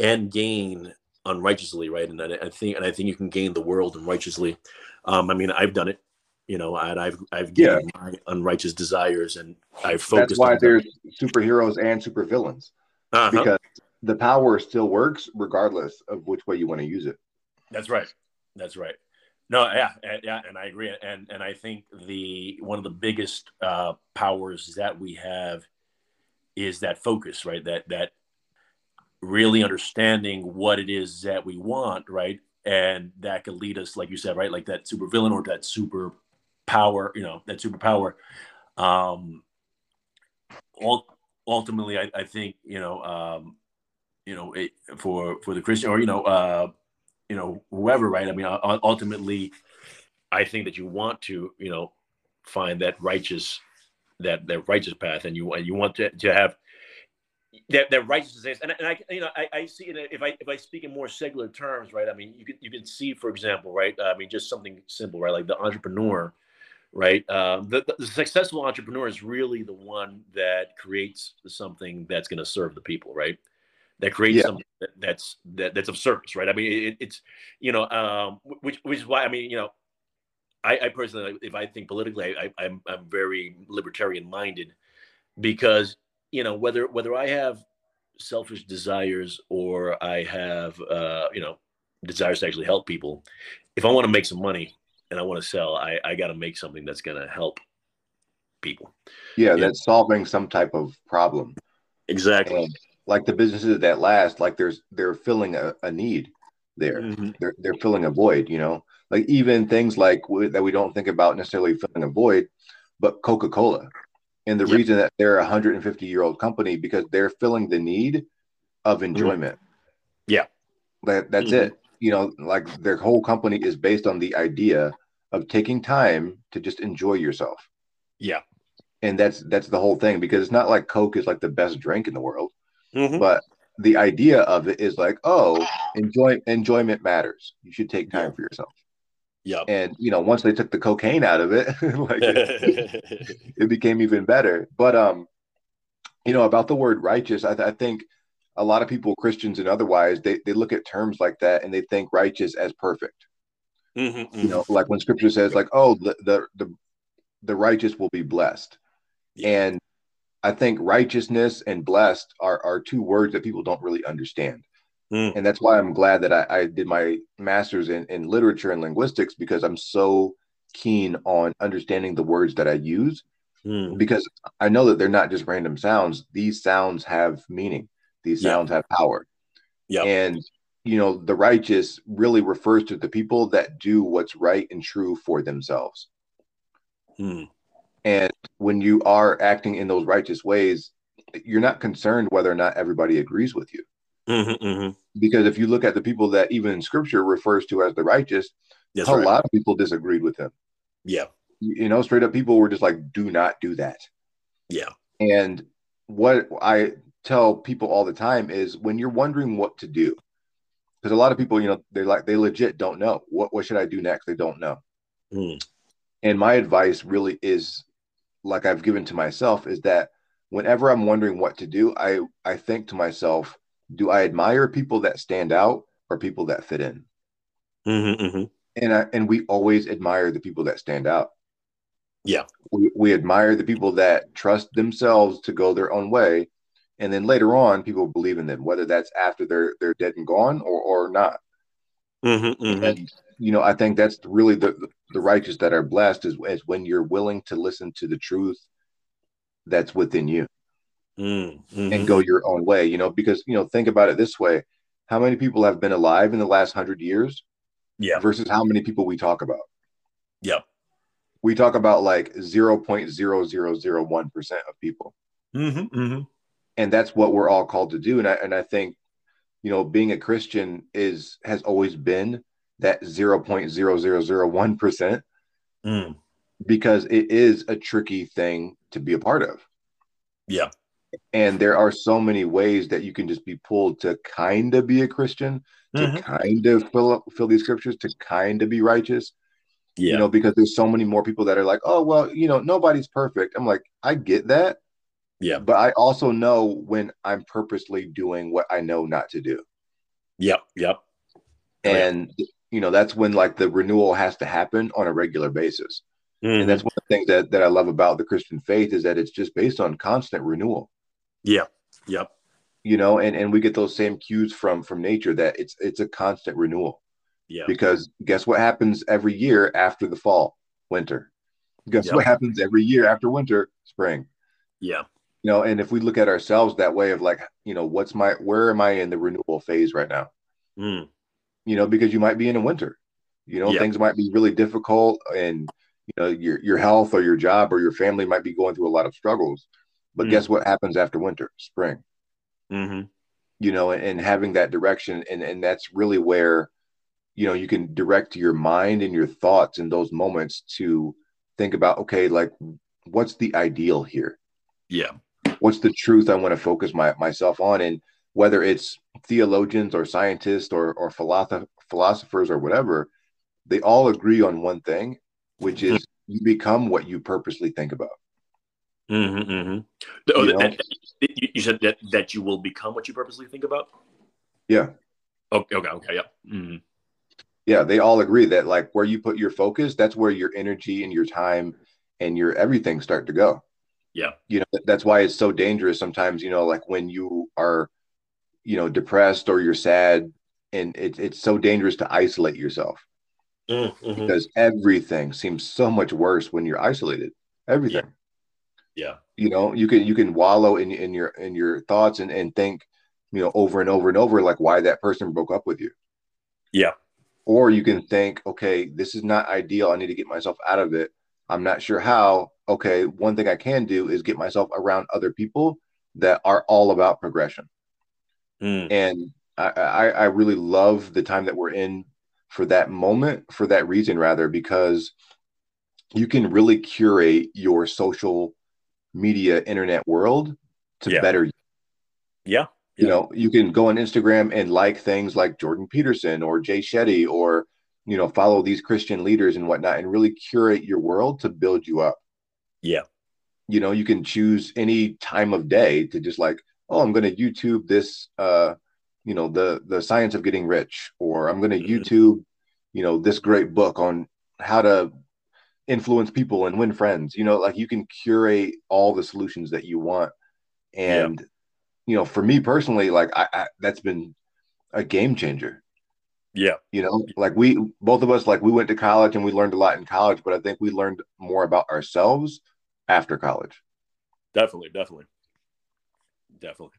and gain unrighteously, right? And I, think and I think you can gain the world unrighteously. Um, I mean, I've done it, you know, and I've I've given yeah. my unrighteous desires, and I've focused. That's why there's them. superheroes and supervillains uh-huh. because the power still works regardless of which way you want to use it. That's right. That's right. No, yeah, yeah, and I agree, and and I think the one of the biggest uh, powers that we have is that focus, right? That that really understanding what it is that we want, right? And that could lead us, like you said, right, like that super villain or that super power, you know, that superpower. Um, ultimately, I, I think you know, um, you know, it, for for the Christian or you know, uh, you know, whoever, right? I mean, ultimately, I think that you want to, you know, find that righteous, that that righteous path, and you you want to to have that that righteousness and, and I you know I, I see it if I if I speak in more secular terms right I mean you can you can see for example right I mean just something simple right like the entrepreneur right uh, the, the successful entrepreneur is really the one that creates something that's going to serve the people right? That creates yeah. something that, that's that, that's of service right? I mean it, it's you know um, which which is why I mean you know I, I personally if I think politically I, I'm I'm very libertarian minded because you know whether whether I have selfish desires or I have uh, you know desires to actually help people, if I want to make some money and I want to sell, I I got to make something that's going to help people. Yeah, that's solving some type of problem. Exactly. And like the businesses that last, like there's they're filling a, a need there. Mm-hmm. They're they're filling a void. You know, like even things like that we don't think about necessarily filling a void, but Coca Cola and the yep. reason that they're a 150 year old company because they're filling the need of mm-hmm. enjoyment. Yeah. That that's mm-hmm. it. You know, like their whole company is based on the idea of taking time to just enjoy yourself. Yeah. And that's that's the whole thing because it's not like Coke is like the best drink in the world. Mm-hmm. But the idea of it is like, oh, enjoy enjoyment matters. You should take time yeah. for yourself. Yeah. And you know, once they took the cocaine out of it, like it, it, became even better. But um, you know, about the word righteous, I, th- I think a lot of people, Christians and otherwise, they, they look at terms like that and they think righteous as perfect. Mm-hmm, mm-hmm. You know, like when scripture says, like, oh, the the the, the righteous will be blessed. Yeah. And I think righteousness and blessed are, are two words that people don't really understand. Mm. And that's why I'm glad that I, I did my master's in, in literature and linguistics because I'm so keen on understanding the words that I use mm. because I know that they're not just random sounds. These sounds have meaning, these sounds yeah. have power. Yeah. And, you know, the righteous really refers to the people that do what's right and true for themselves. Mm. And when you are acting in those righteous ways, you're not concerned whether or not everybody agrees with you. Mm-hmm, mm-hmm. Because if you look at the people that even scripture refers to as the righteous, That's a right. lot of people disagreed with him. Yeah. You know, straight up people were just like, do not do that. Yeah. And what I tell people all the time is when you're wondering what to do, because a lot of people, you know, they like they legit don't know what what should I do next. They don't know. Mm. And my advice really is, like I've given to myself, is that whenever I'm wondering what to do, I I think to myself, do I admire people that stand out or people that fit in? Mm-hmm, mm-hmm. And I, and we always admire the people that stand out. Yeah, we, we admire the people that trust themselves to go their own way, and then later on, people believe in them, whether that's after they're they're dead and gone or or not. Mm-hmm, mm-hmm. and you know, I think that's really the the righteous that are blessed is, is when you're willing to listen to the truth that's within you mm, hmm and go your own way, you know, because, you know, think about it this way how many people have been alive in the last hundred years? Yeah. Versus how many people we talk about? Yep. We talk about like 0.0001% of people. Mm-hmm, mm-hmm. And that's what we're all called to do. And I, and I think, you know, being a Christian is, has always been that 0.0001%. Mm. Because it is a tricky thing to be a part of. Yeah and there are so many ways that you can just be pulled to kind of be a Christian, to mm-hmm. kind of fill up, fill these scriptures, to kind of be righteous. Yeah. You know, because there's so many more people that are like, oh well, you know, nobody's perfect. I'm like, I get that. Yeah. But I also know when I'm purposely doing what I know not to do. Yep. Yep. And you know, that's when like the renewal has to happen on a regular basis. Mm-hmm. And that's one of the things that, that I love about the Christian faith is that it's just based on constant renewal. Yeah. Yep. You know, and and we get those same cues from from nature that it's it's a constant renewal. Yeah. Because guess what happens every year after the fall, winter. Guess yep. what happens every year after winter, spring. Yeah. You know, and if we look at ourselves that way of like, you know, what's my where am I in the renewal phase right now? Mm. You know, because you might be in a winter. You know, yep. things might be really difficult and you know your your health or your job or your family might be going through a lot of struggles but mm guess what happens after winter? Spring. Mm-hmm. You know, and, and having that direction, and and that's really where, you know, you can direct your mind and your thoughts in those moments to think about, okay, like what's the ideal here? Yeah. What's the truth I want to focus my myself on, and whether it's theologians or scientists or or philosoph- philosophers or whatever, they all agree on one thing, which is you become what you purposely think about. Mm-hmm, mm-hmm. Oh, you, you, said that that you will become what you purposely think about. Yeah. Okay. Okay. Okay. Yeah. Mm-hmm. Yeah. They all agree that like where you put your focus, that's where your energy and your time and your everything start to go. Yeah. You know that's why it's so dangerous sometimes. You know, like when you are, you know, depressed or you're sad, and it, it's so dangerous to isolate yourself mm-hmm. because everything seems so much worse when you're isolated. Everything. Yeah yeah. You know you can you can wallow in in your in your thoughts and and think you know over and over and over like why that person broke up with you. Yeah. Or you can think okay this is not ideal. I need to get myself out of it. I'm not sure how. Okay one thing i can do is get myself around other people that are all about progression. Mm. and I, I i really love the time that we're in for that moment for that reason rather because you can really curate your social media internet world to yeah. better you. Yeah. You know, you can go on Instagram and like things like Jordan Peterson or Jay Shetty or, you know, follow these Christian leaders and whatnot and really curate your world to build you up. Yeah. You know, you can choose any time of day to just like, oh, I'm going to YouTube this, uh, you know, the the science of getting rich, or I'm going to mm-hmm. YouTube, you know, this great book on how to influence people and win friends. You know, like you can curate all the solutions that you want, and yeah. you know, for me personally, like I, I that's been a game changer. Yeah. You know, like we both of us like we went to college and we learned a lot in college, but I think we learned more about ourselves after college. Definitely, definitely definitely.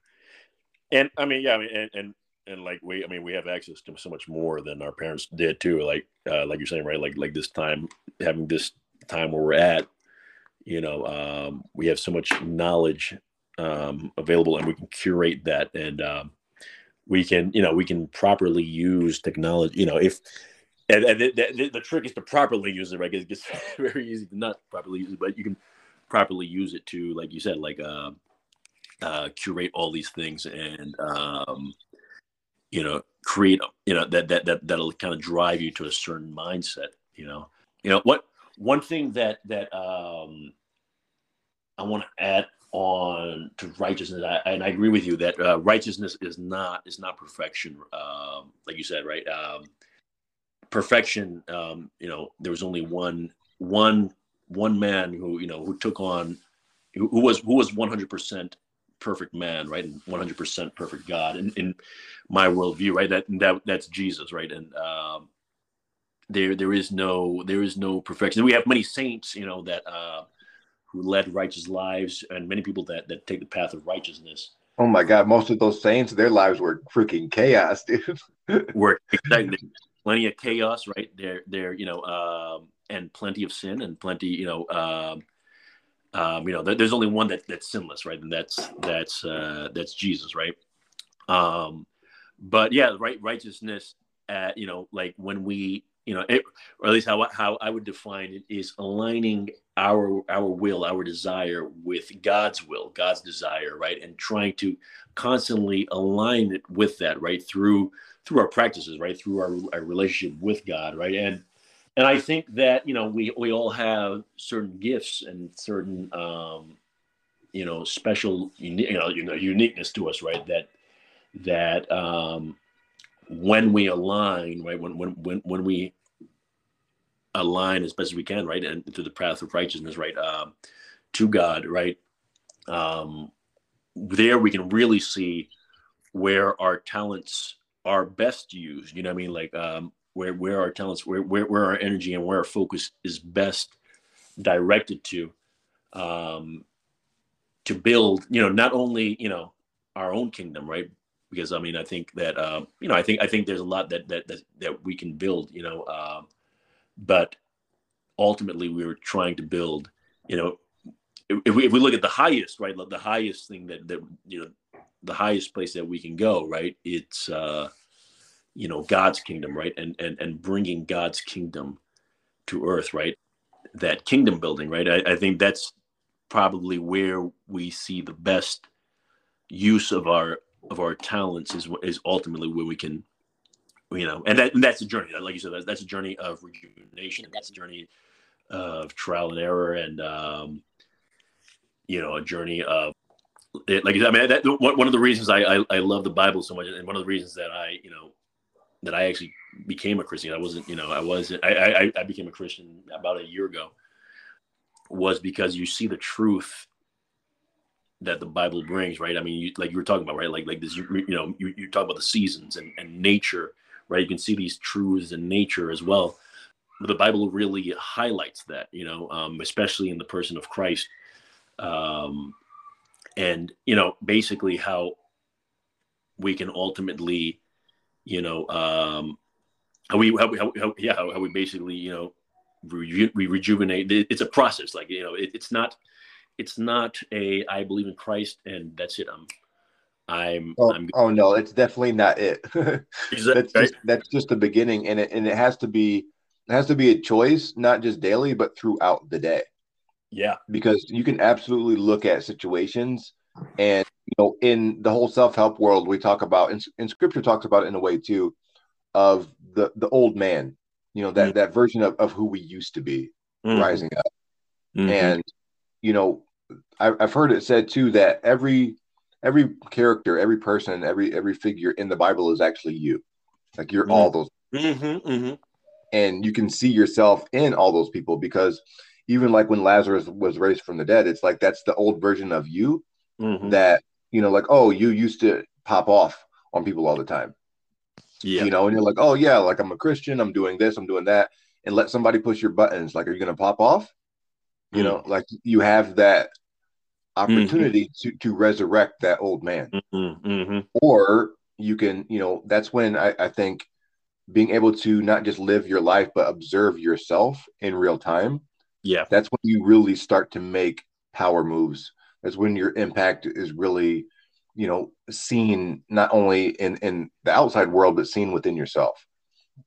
And I mean, yeah, I mean, and, and and like we, I mean, we have access to so much more than our parents did too. Like, uh, like you're saying, right? Like, like this time, having this time where we're at, you know, um, we have so much knowledge um, available, and we can curate that, and um, we can, you know, we can properly use technology. You know, if and, and the, the, the, trick is to properly use it, right? It gets very easy to not properly use it, but you can properly use it to, like you said, like. Uh, uh, curate all these things and um, you know create you know that that that that'll kind of drive you to a certain mindset you know you know what one thing that that um, i want to add on to righteousness I, and i agree with you that uh, righteousness is not is not perfection um, like you said right um, perfection um, you know there was only one one one man who you know who took on who, who was who was 100% perfect man, right, and 100% perfect God in, in my worldview, right? That that that's Jesus, right? And um, there there is no there is no perfection. We have many saints, you know, that uh, who led righteous lives, and many people that that take the path of righteousness. Oh my God! Most of those saints, their lives were freaking chaos, dude. were plenty of chaos, right? There, there, you know, um, and plenty of sin and plenty, you know, um, um, you know, there's only one that that's sinless, right? And that's that's uh, that's Jesus, right? Um, but yeah, right, righteousness. At, you know, like when we, you know, it, or at least how how I would define it is aligning our our will, our desire with God's will, God's desire, right, and trying to constantly align it with that, right, through through our practices, right, through our, our relationship with God, right, and and I think that you know we we all have certain gifts and certain um, you know special you know you know uniqueness to us, right? That that um, when we align, right? When when when when we align as best as we can, right, and to the path of righteousness, right, um, to God, right. Um, there we can really see where our talents are best used. You know what I mean? Like um, where where our talents, where where, where our energy and where our focus is best directed to, um, to build, you know, not only you know our own kingdom, right? Because I mean, I think that uh, you know, I think I think there's a lot that that that, that we can build, you know, uh, but ultimately we were trying to build, you know, if we, if we look at the highest, right, the highest thing that that you know, the highest place that we can go, right, it's uh, you know god's kingdom right and and and bringing god's kingdom to earth right that kingdom building right i, I think that's probably where we see the best use of our of our talents is is ultimately where we can you know and that and that's a journey like you said that's, that's a journey of rejuvenation that's a journey of trial and error and um you know a journey of like I mean, that, one of the reasons I, I, I love the Bible so much, and one of the reasons that I, you know, that I actually became a Christian. I wasn't, you know, I wasn't. I, I, I became a Christian about a year ago. Was because you see the truth that the Bible brings, right? I mean, you, like you were talking about, right? Like like this, you, you know, you, you talk about the seasons and, and nature, right? You can see these truths in nature as well. The Bible really highlights that, you know, um, especially in the person of Christ, um, and you know, basically how we can ultimately you know, um, how we, how, how, how yeah, how, how, we basically, you know, we rejuvenate. It's a process. Like, you know, it, it's not, it's not a, I believe in Christ and that's it. I'm, I'm, oh, I'm oh no, it's definitely not it. that's just, that's just the beginning. And it, and it has to be, it has to be a choice, not just daily, but throughout the day. Yeah. Because you can absolutely look at situations and you know, in the whole self help world, we talk about, and, and Scripture talks about it in a way too, of the the old man, you know, that mm-hmm. that version of, of who we used to be mm-hmm. rising up, mm-hmm. and you know, I, I've heard it said too that every every character, every person, every every figure in the Bible is actually you, like you're all those, mm-hmm, and you can see yourself in all those people because even like when Lazarus was raised from the dead, it's like that's the old version of you mm-hmm. that you know, like oh, you used to pop off on people all the time, yeah, you know, and you're like oh yeah, like I'm a Christian, I'm doing this, I'm doing that, and let somebody push your buttons. Like, are you gonna pop off? You mm-hmm. know, like you have that opportunity mm-hmm. to to resurrect that old man, mm-hmm. mm-hmm. or you can, you know, that's when I, I think being able to not just live your life but observe yourself in real time yeah that's when you really start to make power moves that's when your impact is really you know seen not only in in the outside world but seen within yourself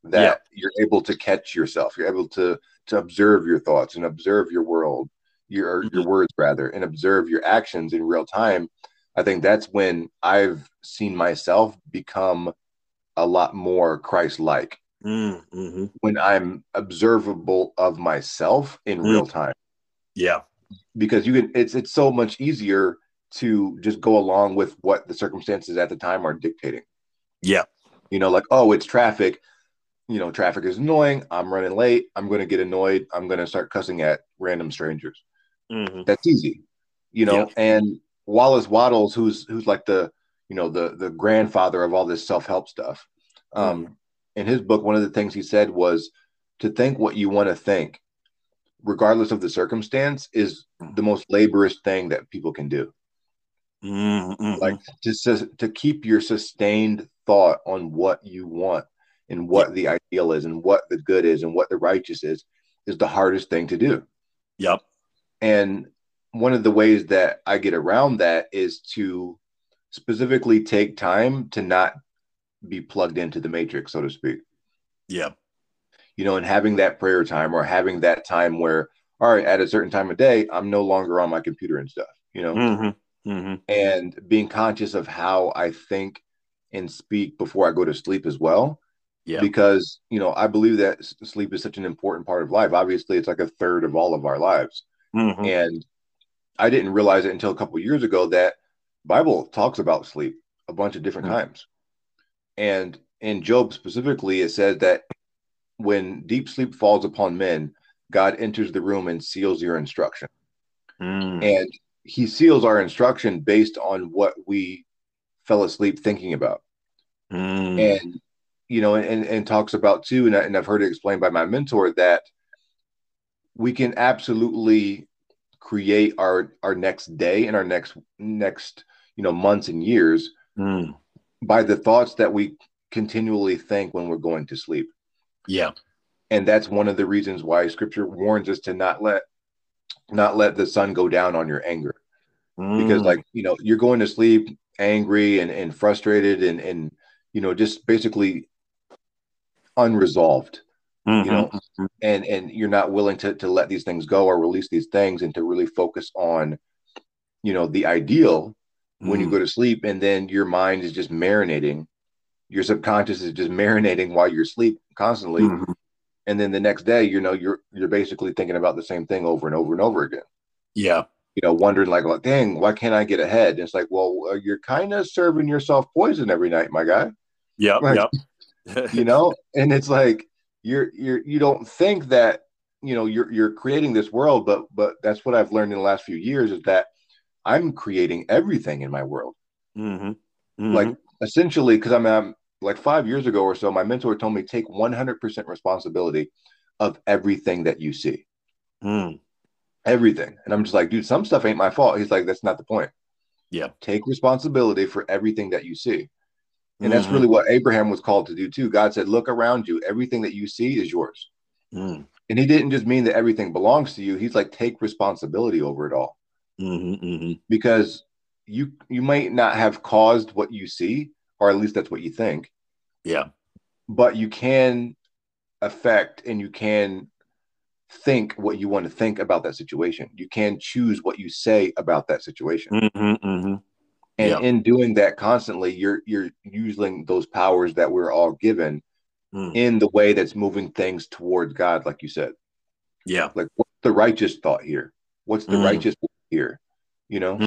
that yeah. you're able to catch yourself you're able to to observe your thoughts and observe your world your mm-hmm. your words rather and observe your actions in real time i think that's when i've seen myself become a lot more christ-like mm-hmm. when i'm observable of myself in mm. real time yeah because you can it's it's so much easier to just go along with what the circumstances at the time are dictating. Yeah. You know, like, oh, it's traffic. You know, traffic is annoying. I'm running late. I'm going to get annoyed. I'm going to start cussing at random strangers. Mm-hmm. That's easy. You know, yeah. and Wallace Wattles, who's who's like the you know the the grandfather of all this self help stuff. Um, mm-hmm. In his book, one of the things he said was to think what you want to think regardless of the circumstance, is the most laborious thing that people can do. Mm-hmm. Like just to, to keep your sustained thought on what you want and what the ideal is and what the good is and what the righteous is is the hardest thing to do. Yep. And one of the ways that I get around that is to specifically take time to not be plugged into the matrix, so to speak. Yeah you know, and having that prayer time or having that time where, all right, at a certain time of day, I'm no longer on my computer and stuff, you know, mm-hmm. Mm-hmm. and being conscious of how I think and speak before I go to sleep as well. Yeah. Because, you know, I believe that sleep is such an important part of life. Obviously, it's like a third of all of our lives. Mm-hmm. And I didn't realize it until a couple years ago that Bible talks about sleep a bunch of different mm-hmm. times. And in Job specifically, it says that when deep sleep falls upon men, God enters the room and seals your instruction. Mm. And he seals our instruction based on what we fell asleep thinking about. Mm. And, you know, and, and talks about too, and, I, and I've heard it explained by my mentor that we can absolutely create our our next day and our next next you know months and years mm. by the thoughts that we continually think when we're going to sleep yeah. And that's one of the reasons why scripture warns us to not let not let the sun go down on your anger. Mm. Because like, you know, you're going to sleep angry and, and frustrated and and you know, just basically unresolved. Mm-hmm. You know, and and you're not willing to to let these things go or release these things and to really focus on, you know, the ideal when you mm. go to sleep and then your mind is just marinating your subconscious is just marinating while you're asleep constantly mm-hmm. and then the next day you know you're you're basically thinking about the same thing over and over and over again yeah you know wondering like well dang why can't i get ahead and it's like well uh, you're kind of serving yourself poison every night my guy yeah like, yep. you know and it's like you're you're you don't think that you know you're you're creating this world but but that's what i've learned in the last few years is that i'm creating everything in my world mm-hmm. Mm-hmm. like essentially because I'm, I'm like five years ago or so, my mentor told me take 100% responsibility of everything that you see. Mm. Everything. And I'm just like, dude, some stuff ain't my fault. He's like, that's not the point. Yeah. Take responsibility for everything that you see. And mm-hmm. that's really what Abraham was called to do too. God said, look around you. Everything that you see is yours. Mm. And he didn't just mean that everything belongs to you. He's like, take responsibility over it all. Mm-hmm, mm-hmm. Because you you might not have caused what you see, or at least that's what you think. Yeah. But you can affect and you can think what you want to think about that situation. You can choose what you say about that situation. Mm-hmm, mm-hmm. And Yeah. in doing that constantly, you're you're using those powers that we're all given Mm. in the way that's moving things towards God, like you said. Yeah. Like what's the righteous thought here? What's the Mm. righteous here? You know?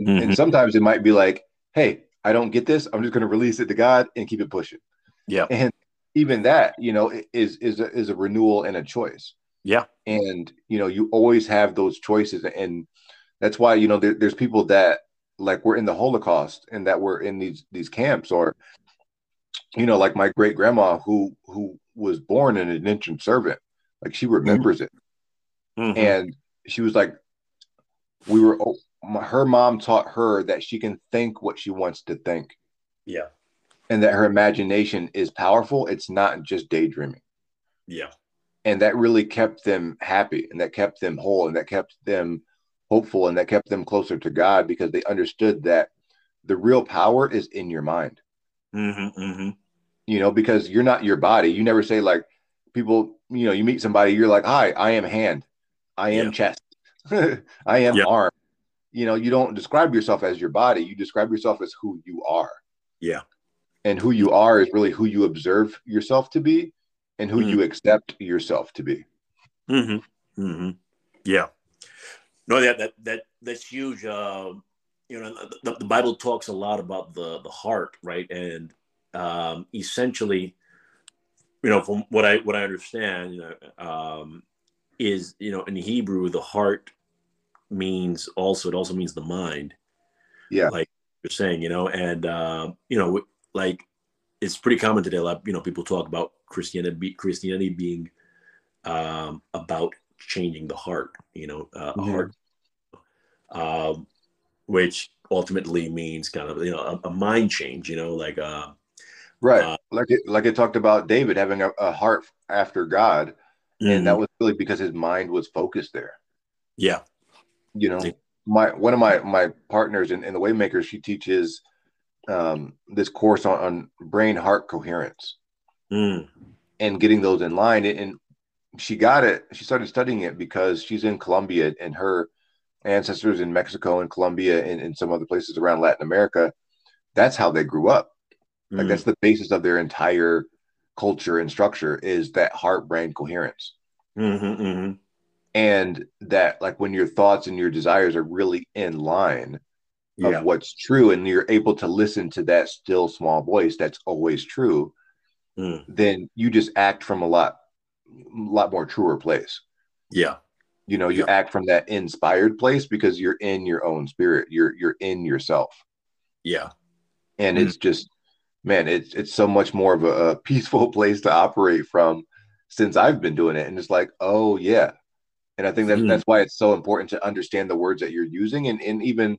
Mhm. And sometimes it might be like, hey, I don't get this. I'm just going to release it to God and keep it pushing. Yeah. And even that, you know, is is a, is a renewal and a choice. Yeah. And you know, you always have those choices, and that's why you know there, there's people that like we're in the Holocaust and that we're in these these camps, or you know, like my great grandma who who was born an indentured servant, like she remembers it, Mhm. and she was like, we were. oh, my- Her mom taught her that she can think what she wants to think yeah. and that her imagination is powerful. It's not just daydreaming. Yeah. And that really kept them happy and that kept them whole and that kept them hopeful and that kept them closer to God because they understood that the real power is in your mind, Mm-hmm. Mm-hmm. you know, because you're not your body. You never say, like, people, you know, you meet somebody, you're like, hi, I am hand, I am Yeah. chest, I am Yeah. arm. You know, you don't describe yourself as your body, you describe yourself as who you are. Yeah. and who you are is really who you observe yourself to be and who Mm. you accept yourself to be Mm-hmm. Mm-hmm. Yeah. No, that that that that's huge. Uh, you know, the, the Bible talks a lot about the the heart, right? And um, essentially, you know, from what I what I understand, you know, um, is you know, in Hebrew, the heart means also it also means the mind. yeah like You're saying, you know, and uh, you know, like it's pretty common today. A lot, you know, people talk about Christianity, Christianity being um, about changing the heart. You know, uh, a Mhm. heart, um, which ultimately means kind of you know a, a mind change. You know, like uh, right. Uh, like it like it talked about david having a, a heart after god and that was really because his mind was focused there. Yeah, you know my one of my my partners in, in the waymaker she teaches um this course on, on brain heart coherence Mm. and getting those in line. And she got it she started studying it because she's in colombia and her ancestors in mexico and colombia and, and some other places around latin america that's how they grew up like Mm. that's the basis of their entire culture and structure is that heart brain coherence Mhm, mhm. and that like when your thoughts and your desires are really in line of yeah, what's true and you're able to listen to that still small voice that's always true Mm. then you just act from a lot lot more truer place yeah, you know you Yeah. act from that inspired place because you're in your own spirit you're you're in yourself yeah, and Mhm. it's just man it's it's so much more of a, a peaceful place to operate from since i've been doing it and it's like oh yeah and i think that's Mhm. that's why it's so important to understand the words that you're using and and even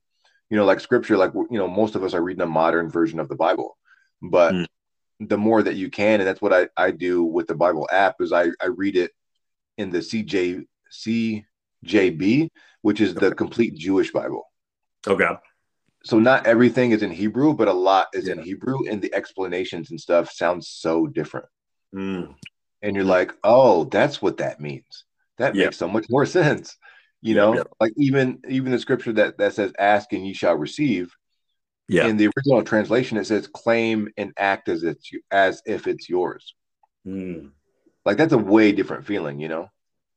you know like scripture like you know most of us are reading a modern version of the bible but Mm. the more that you can and that's what i i do with the bible app is i i read it in the cj cjb which is the complete jewish bible okay, so not everything is in Hebrew, but a lot is in Hebrew, and the explanations and stuff sound so different. Mm. And you're like, oh, that's what that means. That Yeah. makes so much more sense. You Yeah, know, yeah. like even even the scripture that that says, "Ask and ye shall receive." yeah, In the original translation, it says, "Claim and act as it's as if it's yours." Mm. Like that's a way different feeling, you know.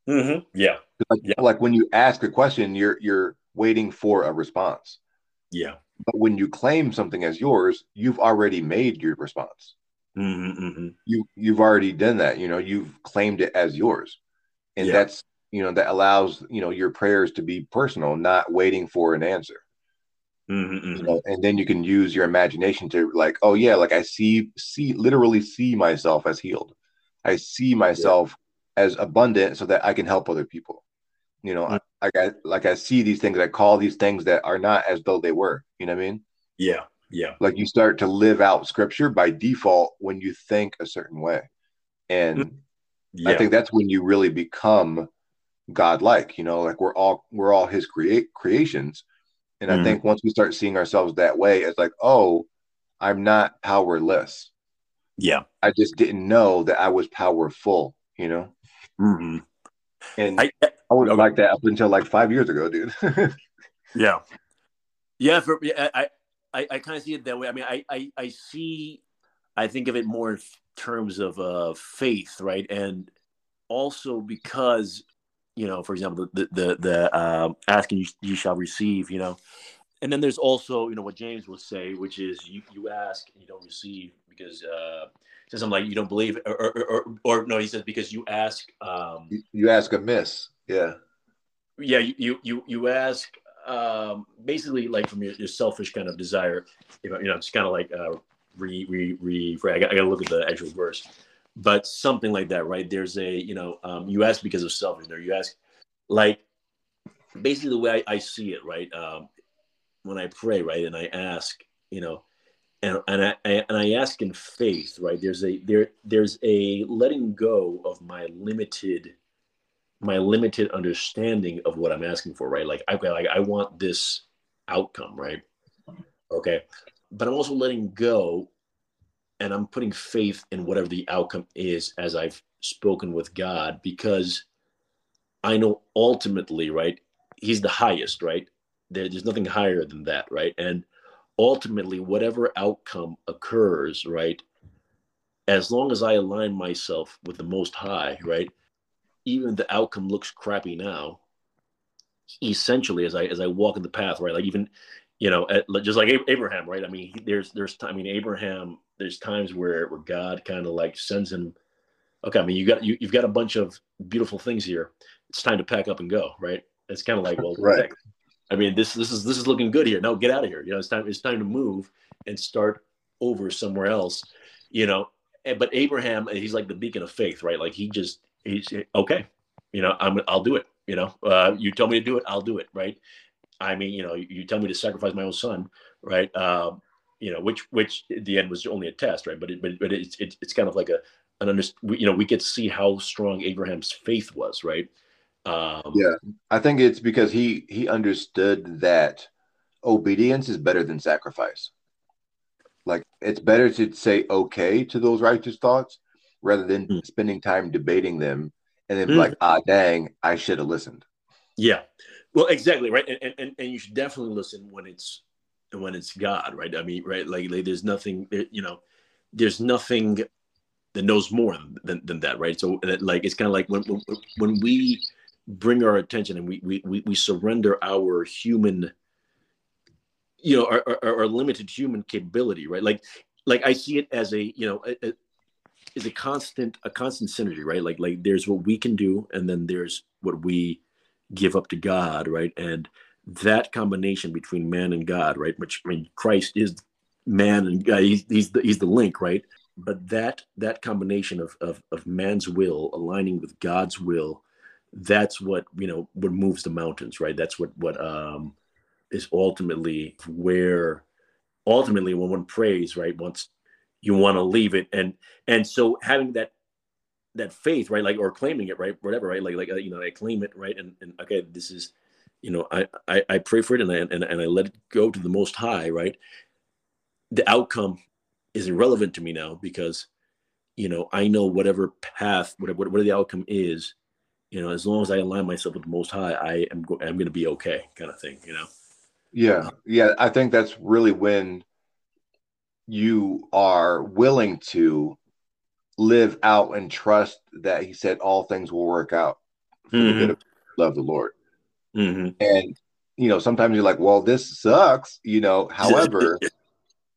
Mhm. yeah, Like, Yeah. like when you ask a question, you're you're waiting for a response. yeah, But when you claim something as yours, you've already made your response. Mhm, mhm. you you've already done that you know you've claimed it as yours and Yeah. that's you know that allows you know your prayers to be personal not waiting for an answer Mhm, mhm. you know and then you can use your imagination to like oh yeah like i see see literally see myself as healed i see myself as abundant so that i can help other people you know Mm. I, like i like i see these things i call these things that are not as though they were you know what i mean yeah, yeah, like you start to live out scripture by default when you think a certain way and yeah. I think that's when you really become godlike. You know, like we're all we're all His create creations, and I Mhm. think once we start seeing ourselves that way, it's like, oh, I'm not powerless. yeah. I just didn't know that I was powerful. You know, Mhm. and I, I, would okay. liked that up until like five years ago, dude. Yeah, yeah. For I I, I kind of see it that way. I mean, I, I, I see, I think of it more in terms of uh, faith, right? And also because, you know, for example, the the the uh, asking you, you shall receive, you know, and then there's also, you know, what James will say, which is you you ask and you don't receive because uh, says something like you don't believe, or or, or, or no, he says because you ask. Um, you, you ask amiss, yeah. Yeah, you you you, you ask um, basically like from your, your, selfish kind of desire. You know, you know, it's kind of like uh, re re re. I got, I got to look at the actual verse, but something like that, right? There's a you know, um, you ask because of selfish. There, you ask like basically the way I, I see it, right? Um, when I pray, right, and I ask, you know, and and I, I and I ask in faith, right? There's a there there's a letting go of my limited my limited understanding of what I'm asking for, right? Like, okay, like I want this outcome, right? Okay. But I'm also letting go and I'm putting faith in whatever the outcome is as I've spoken with God because I know ultimately, right? He's the highest, right? There, there's nothing higher than that, right? And ultimately, whatever outcome occurs, right? As long as I align myself with the Most High, right? even the outcome looks crappy now, essentially as I as I walk in the path, right? Like even you know, just like Abraham, right? I mean, there's there's I mean Abraham. There's times where where God kind of like sends him. Okay, I mean you got you you've got a bunch of beautiful things here. It's time to pack up and go, right? It's kind of like well, right. I mean this this is this is looking good here. No, get out of here. You know, it's time it's time to move and start over somewhere else. You know, but Abraham, he's like the beacon of faith, right? Like he just he's okay. You know, I'm I'll do it. You know, uh, you tell me to do it, I'll do it. Right. I mean, you know, you tell me to sacrifice my own son, right? Um, you know, which which at the end was only a test, right? But it, but but it's it, it's kind of like a an under, you know, we get to see how strong Abraham's faith was, right? Um, yeah, I think it's because he he understood that obedience is better than sacrifice. Like it's better to say okay to those righteous thoughts rather than mm. spending time debating them and then mm. like, ah, dang, I should have listened. Yeah. Well, exactly. Right. And, and, and you should definitely listen when it's, when it's God, right? I mean, right. Like, like there's nothing, you know, there's nothing that knows more than, than that. Right. So like, it's kind of like when, when, when we bring our attention and we, we, we, surrender our human, you know, our, our, our, limited human capability, right? Like, like I see it as a, you know, a, is a constant a constant synergy, right? Like like there's what we can do, and then there's what we give up to God, right? And that combination between man and God, right? Which I mean, Christ is man and God. He's he's the, he's the link, right? But that that combination of, of of man's will aligning with God's will, that's what you know what moves the mountains, right? That's what what um is ultimately where ultimately when one prays, right? Once you want to leave it and and so having that that faith right like or claiming it right whatever right like like you know i claim it right and, and okay this is you know I, I i pray for it and I and, and i let it go to the most high right the outcome is irrelevant to me now because you know i know whatever path whatever whatever the outcome is you know as long as i align myself with the most high i am go- i'm going to be okay kind of thing you know yeah yeah i think that's really when you are willing to live out and trust that he said all things will work out for mm-hmm. the good of love the Lord. Mm-hmm. And you know, sometimes you're like, well, this sucks, you know. However,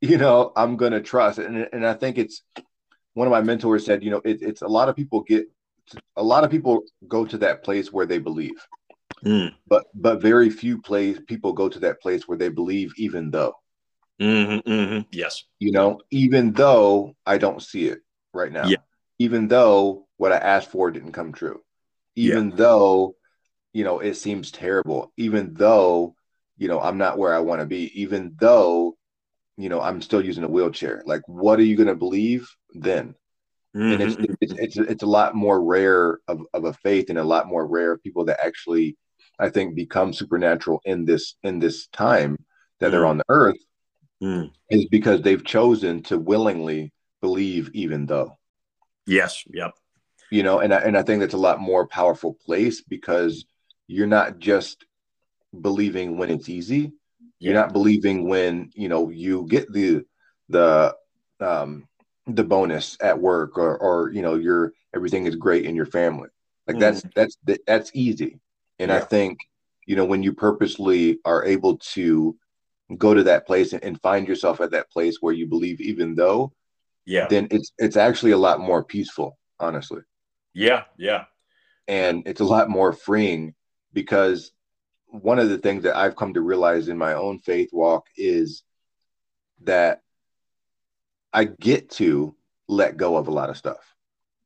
you know, I'm gonna trust. And and I think it's one of my mentors said, you know, it, it's a lot of people get a lot of people go to that place where they believe. Mm. But but very few place people go to that place where they believe even though. Mm-hmm, mm-hmm. Yes. You know, even though I don't see it right now, yeah. even though what I asked for didn't come true, even yeah. though, you know, it seems terrible, even though, you know, I'm not where I want to be, even though, you know, I'm still using a wheelchair. Like, what are you going to believe then? Mm-hmm. And it's, mm-hmm. it's, it's, it's a lot more rare of, of a faith and a lot more rare of people that actually, I think, become supernatural in this in this time that they're mm. on the earth mm. is because they've chosen to willingly believe even though. Yes. Yep. You know, and I, and I think that's a lot more powerful place because you're not just believing when it's easy, You're not believing when you know you get the the um the bonus at work or or you know your everything is great in your family. Like mm. that's that's that's easy. And yeah. I think you know when you purposely are able to go to that place and, and find yourself at that place where you believe even though yeah then it's it's actually a lot more peaceful honestly yeah yeah and it's a lot more freeing because one of the things that I've come to realize in my own faith walk is that I get to let go of a lot of stuff.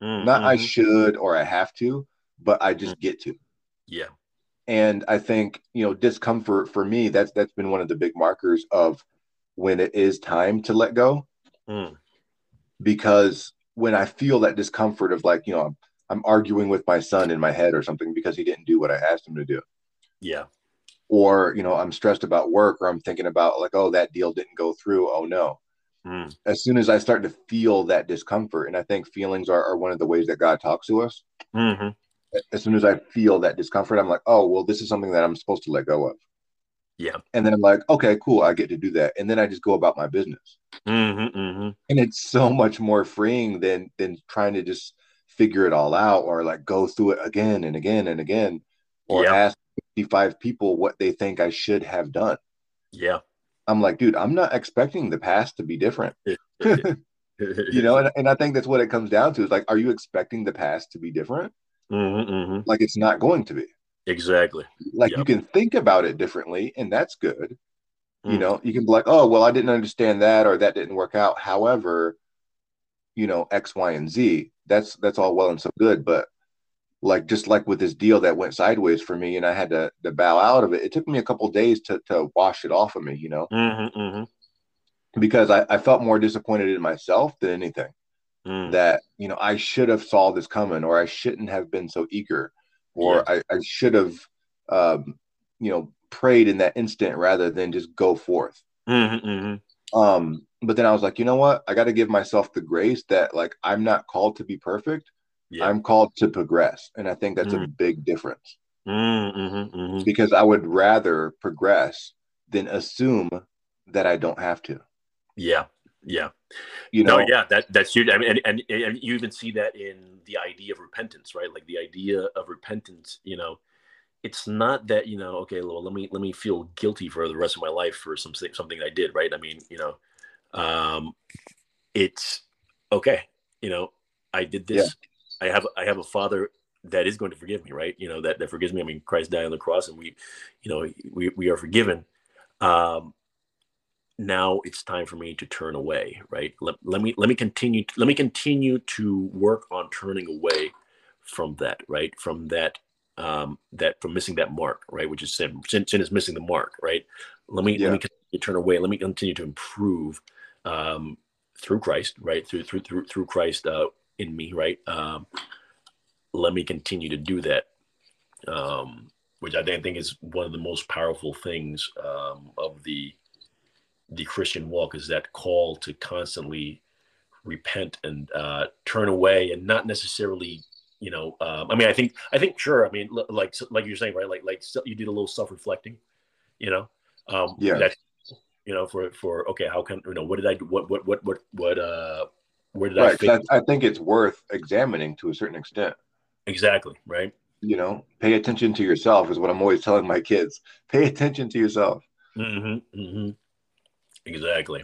Mm-hmm. Not I should or I have to, but I just mm-hmm. get to. Yeah. And I think, you know, discomfort for me, that's that's been one of the big markers of when it is time to let go. Mm. Because when I feel that discomfort of like, you know, I'm, I'm arguing with my son in my head or something because he didn't do what I asked him to do. Yeah. Or, you know, I'm stressed about work or I'm thinking about like, oh, that deal didn't go through. Oh no. Mm. As soon as I start to feel that discomfort, and I think feelings are, are one of the ways that God talks to us. Mm-hmm. As soon as I feel that discomfort, I'm like, oh, well, this is something that I'm supposed to let go of. Yeah. And then I'm like, okay, cool. I get to do that. And then I just go about my business. Mm-hmm, mm-hmm. And it's so much more freeing than than trying to just figure it all out or like go through it again and again and again or yeah. ask 55 people what they think I should have done. Yeah. I'm like, dude, I'm not expecting the past to be different. you know, and, and I think that's what it comes down to is like, are you expecting the past to be different? Mm-hmm, mm-hmm. Like it's not going to be. Exactly. Like yep. you can think about it differently, and that's good. Mm. You know, you can be like, oh, well, I didn't understand that, or that didn't work out. However, you know, X, Y, and Z. That's that's all well and so good, but like just like with this deal that went sideways for me, and I had to to bow out of it. It took me a couple days to to wash it off of me. You know, mm-hmm, mm-hmm. because I, I felt more disappointed in myself than anything. Mm. That you know I should have saw this coming, or I shouldn't have been so eager or yeah. I, I should have, um, you know, prayed in that instant rather than just go forth. Mm-hmm, mm-hmm. Um, but then I was like, you know what? I got to give myself the grace that like I'm not called to be perfect. Yeah. I'm called to progress, and I think that's mm-hmm. a big difference. Mm-hmm, mm-hmm. Because I would rather progress than assume that I don't have to. Yeah, yeah. You know, no, yeah, that that's huge. I mean, and, and, and you even see that in the idea of repentance, right? Like the idea of repentance, you know, it's not that, you know, okay, well, let me let me feel guilty for the rest of my life for something something I did, right? I mean, you know, um it's okay, you know, I did this. Yeah. I have I have a father that is going to forgive me, right? You know, that that forgives me. I mean, Christ died on the cross and we, you know, we we are forgiven. Um now it's time for me to turn away right let, let me let me continue let me continue to work on turning away from that right from that um that from missing that mark right which is sin sin, sin is missing the mark right let me yeah. let me continue to turn away let me continue to improve um through christ right through through through, through christ uh in me right um let me continue to do that um which i think is one of the most powerful things um of the the Christian walk is that call to constantly repent and uh, turn away, and not necessarily, you know. Um, I mean, I think, I think, sure. I mean, like, like you're saying, right? Like, like you did a little self-reflecting, you know. Um, yeah. That, you know, for for okay, how can you know what did I do? What what what what what uh, where did right, I? Right. I think it's worth examining to a certain extent. Exactly. Right. You know, pay attention to yourself is what I'm always telling my kids. Pay attention to yourself. Mm-hmm, mm-hmm. Exactly.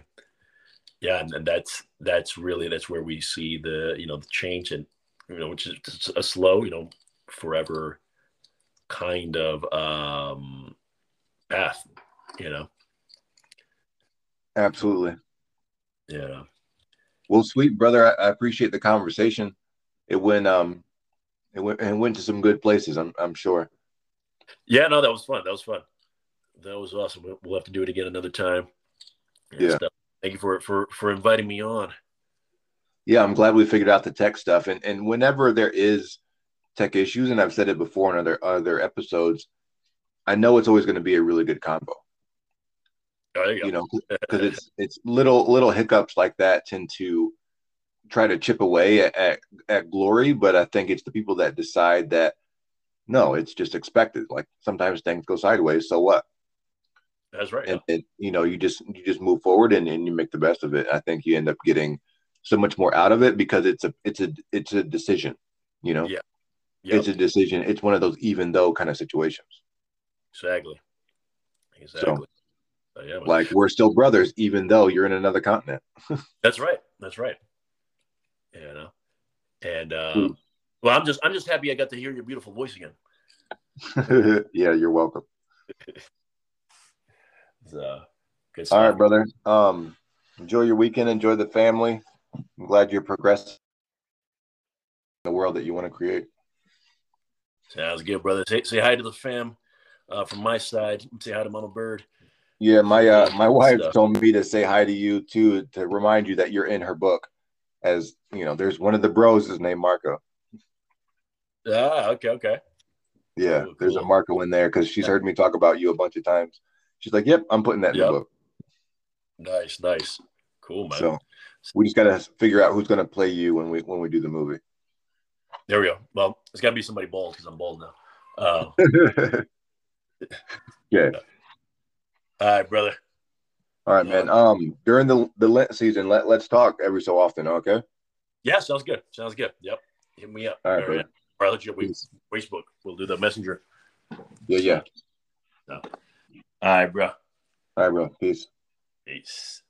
Yeah, and, and that's that's really that's where we see the you know the change and you know which is a slow you know forever kind of um path you know absolutely yeah well sweet brother I, I, appreciate the conversation it went um it went and went to some good places i'm, I'm sure yeah no that was fun that was fun that was awesome we'll have to do it again another time yeah. Stuff. Thank you for for for inviting me on. Yeah, I'm glad we figured out the tech stuff. And and whenever there is tech issues, and I've said it before in other other episodes, I know it's always going to be a really good combo. Oh, you, you know, because it's it's little little hiccups like that tend to try to chip away at, at, at glory, but I think it's the people that decide that no, it's just expected. Like sometimes things go sideways, so what? That's right. And, and, you know, you just you just move forward and, and you make the best of it. I think you end up getting so much more out of it because it's a it's a it's a decision. You know, yeah, yep. it's a decision. It's one of those even though kind of situations. Exactly. Exactly. So, yeah, like we're still brothers, even though you're in another continent. that's right. That's right. You know, and um, well, I'm just I'm just happy I got to hear your beautiful voice again. yeah, you're welcome. so, good All right, brother. Um, enjoy your weekend. Enjoy the family. I'm glad you're progressing the world that you want to create. Sounds good, brother. Say, say hi to the fam uh, from my side. Say hi to Mama Bird. Yeah, my uh, my wife stuff. told me to say hi to you too to remind you that you're in her book. As you know, there's one of the bros is named Marco. Ah, okay, okay. Yeah, cool, there's cool. a Marco in there because she's heard me talk about you a bunch of times. She's like, "Yep, I'm putting that in yep. the book." Nice, nice, cool, man. So we just got to figure out who's going to play you when we when we do the movie. There we go. Well, it's got to be somebody bald because I'm bald now. Uh, yeah. All right, brother. All right, man. Um, during the the Lent season, let let's talk every so often. Okay. Yeah, sounds good. Sounds good. Yep. Hit me up. All right, All right. Or I'll let Facebook. We'll do the messenger. Yeah, yeah. So. All right, bro. All right, bro. Peace. Peace.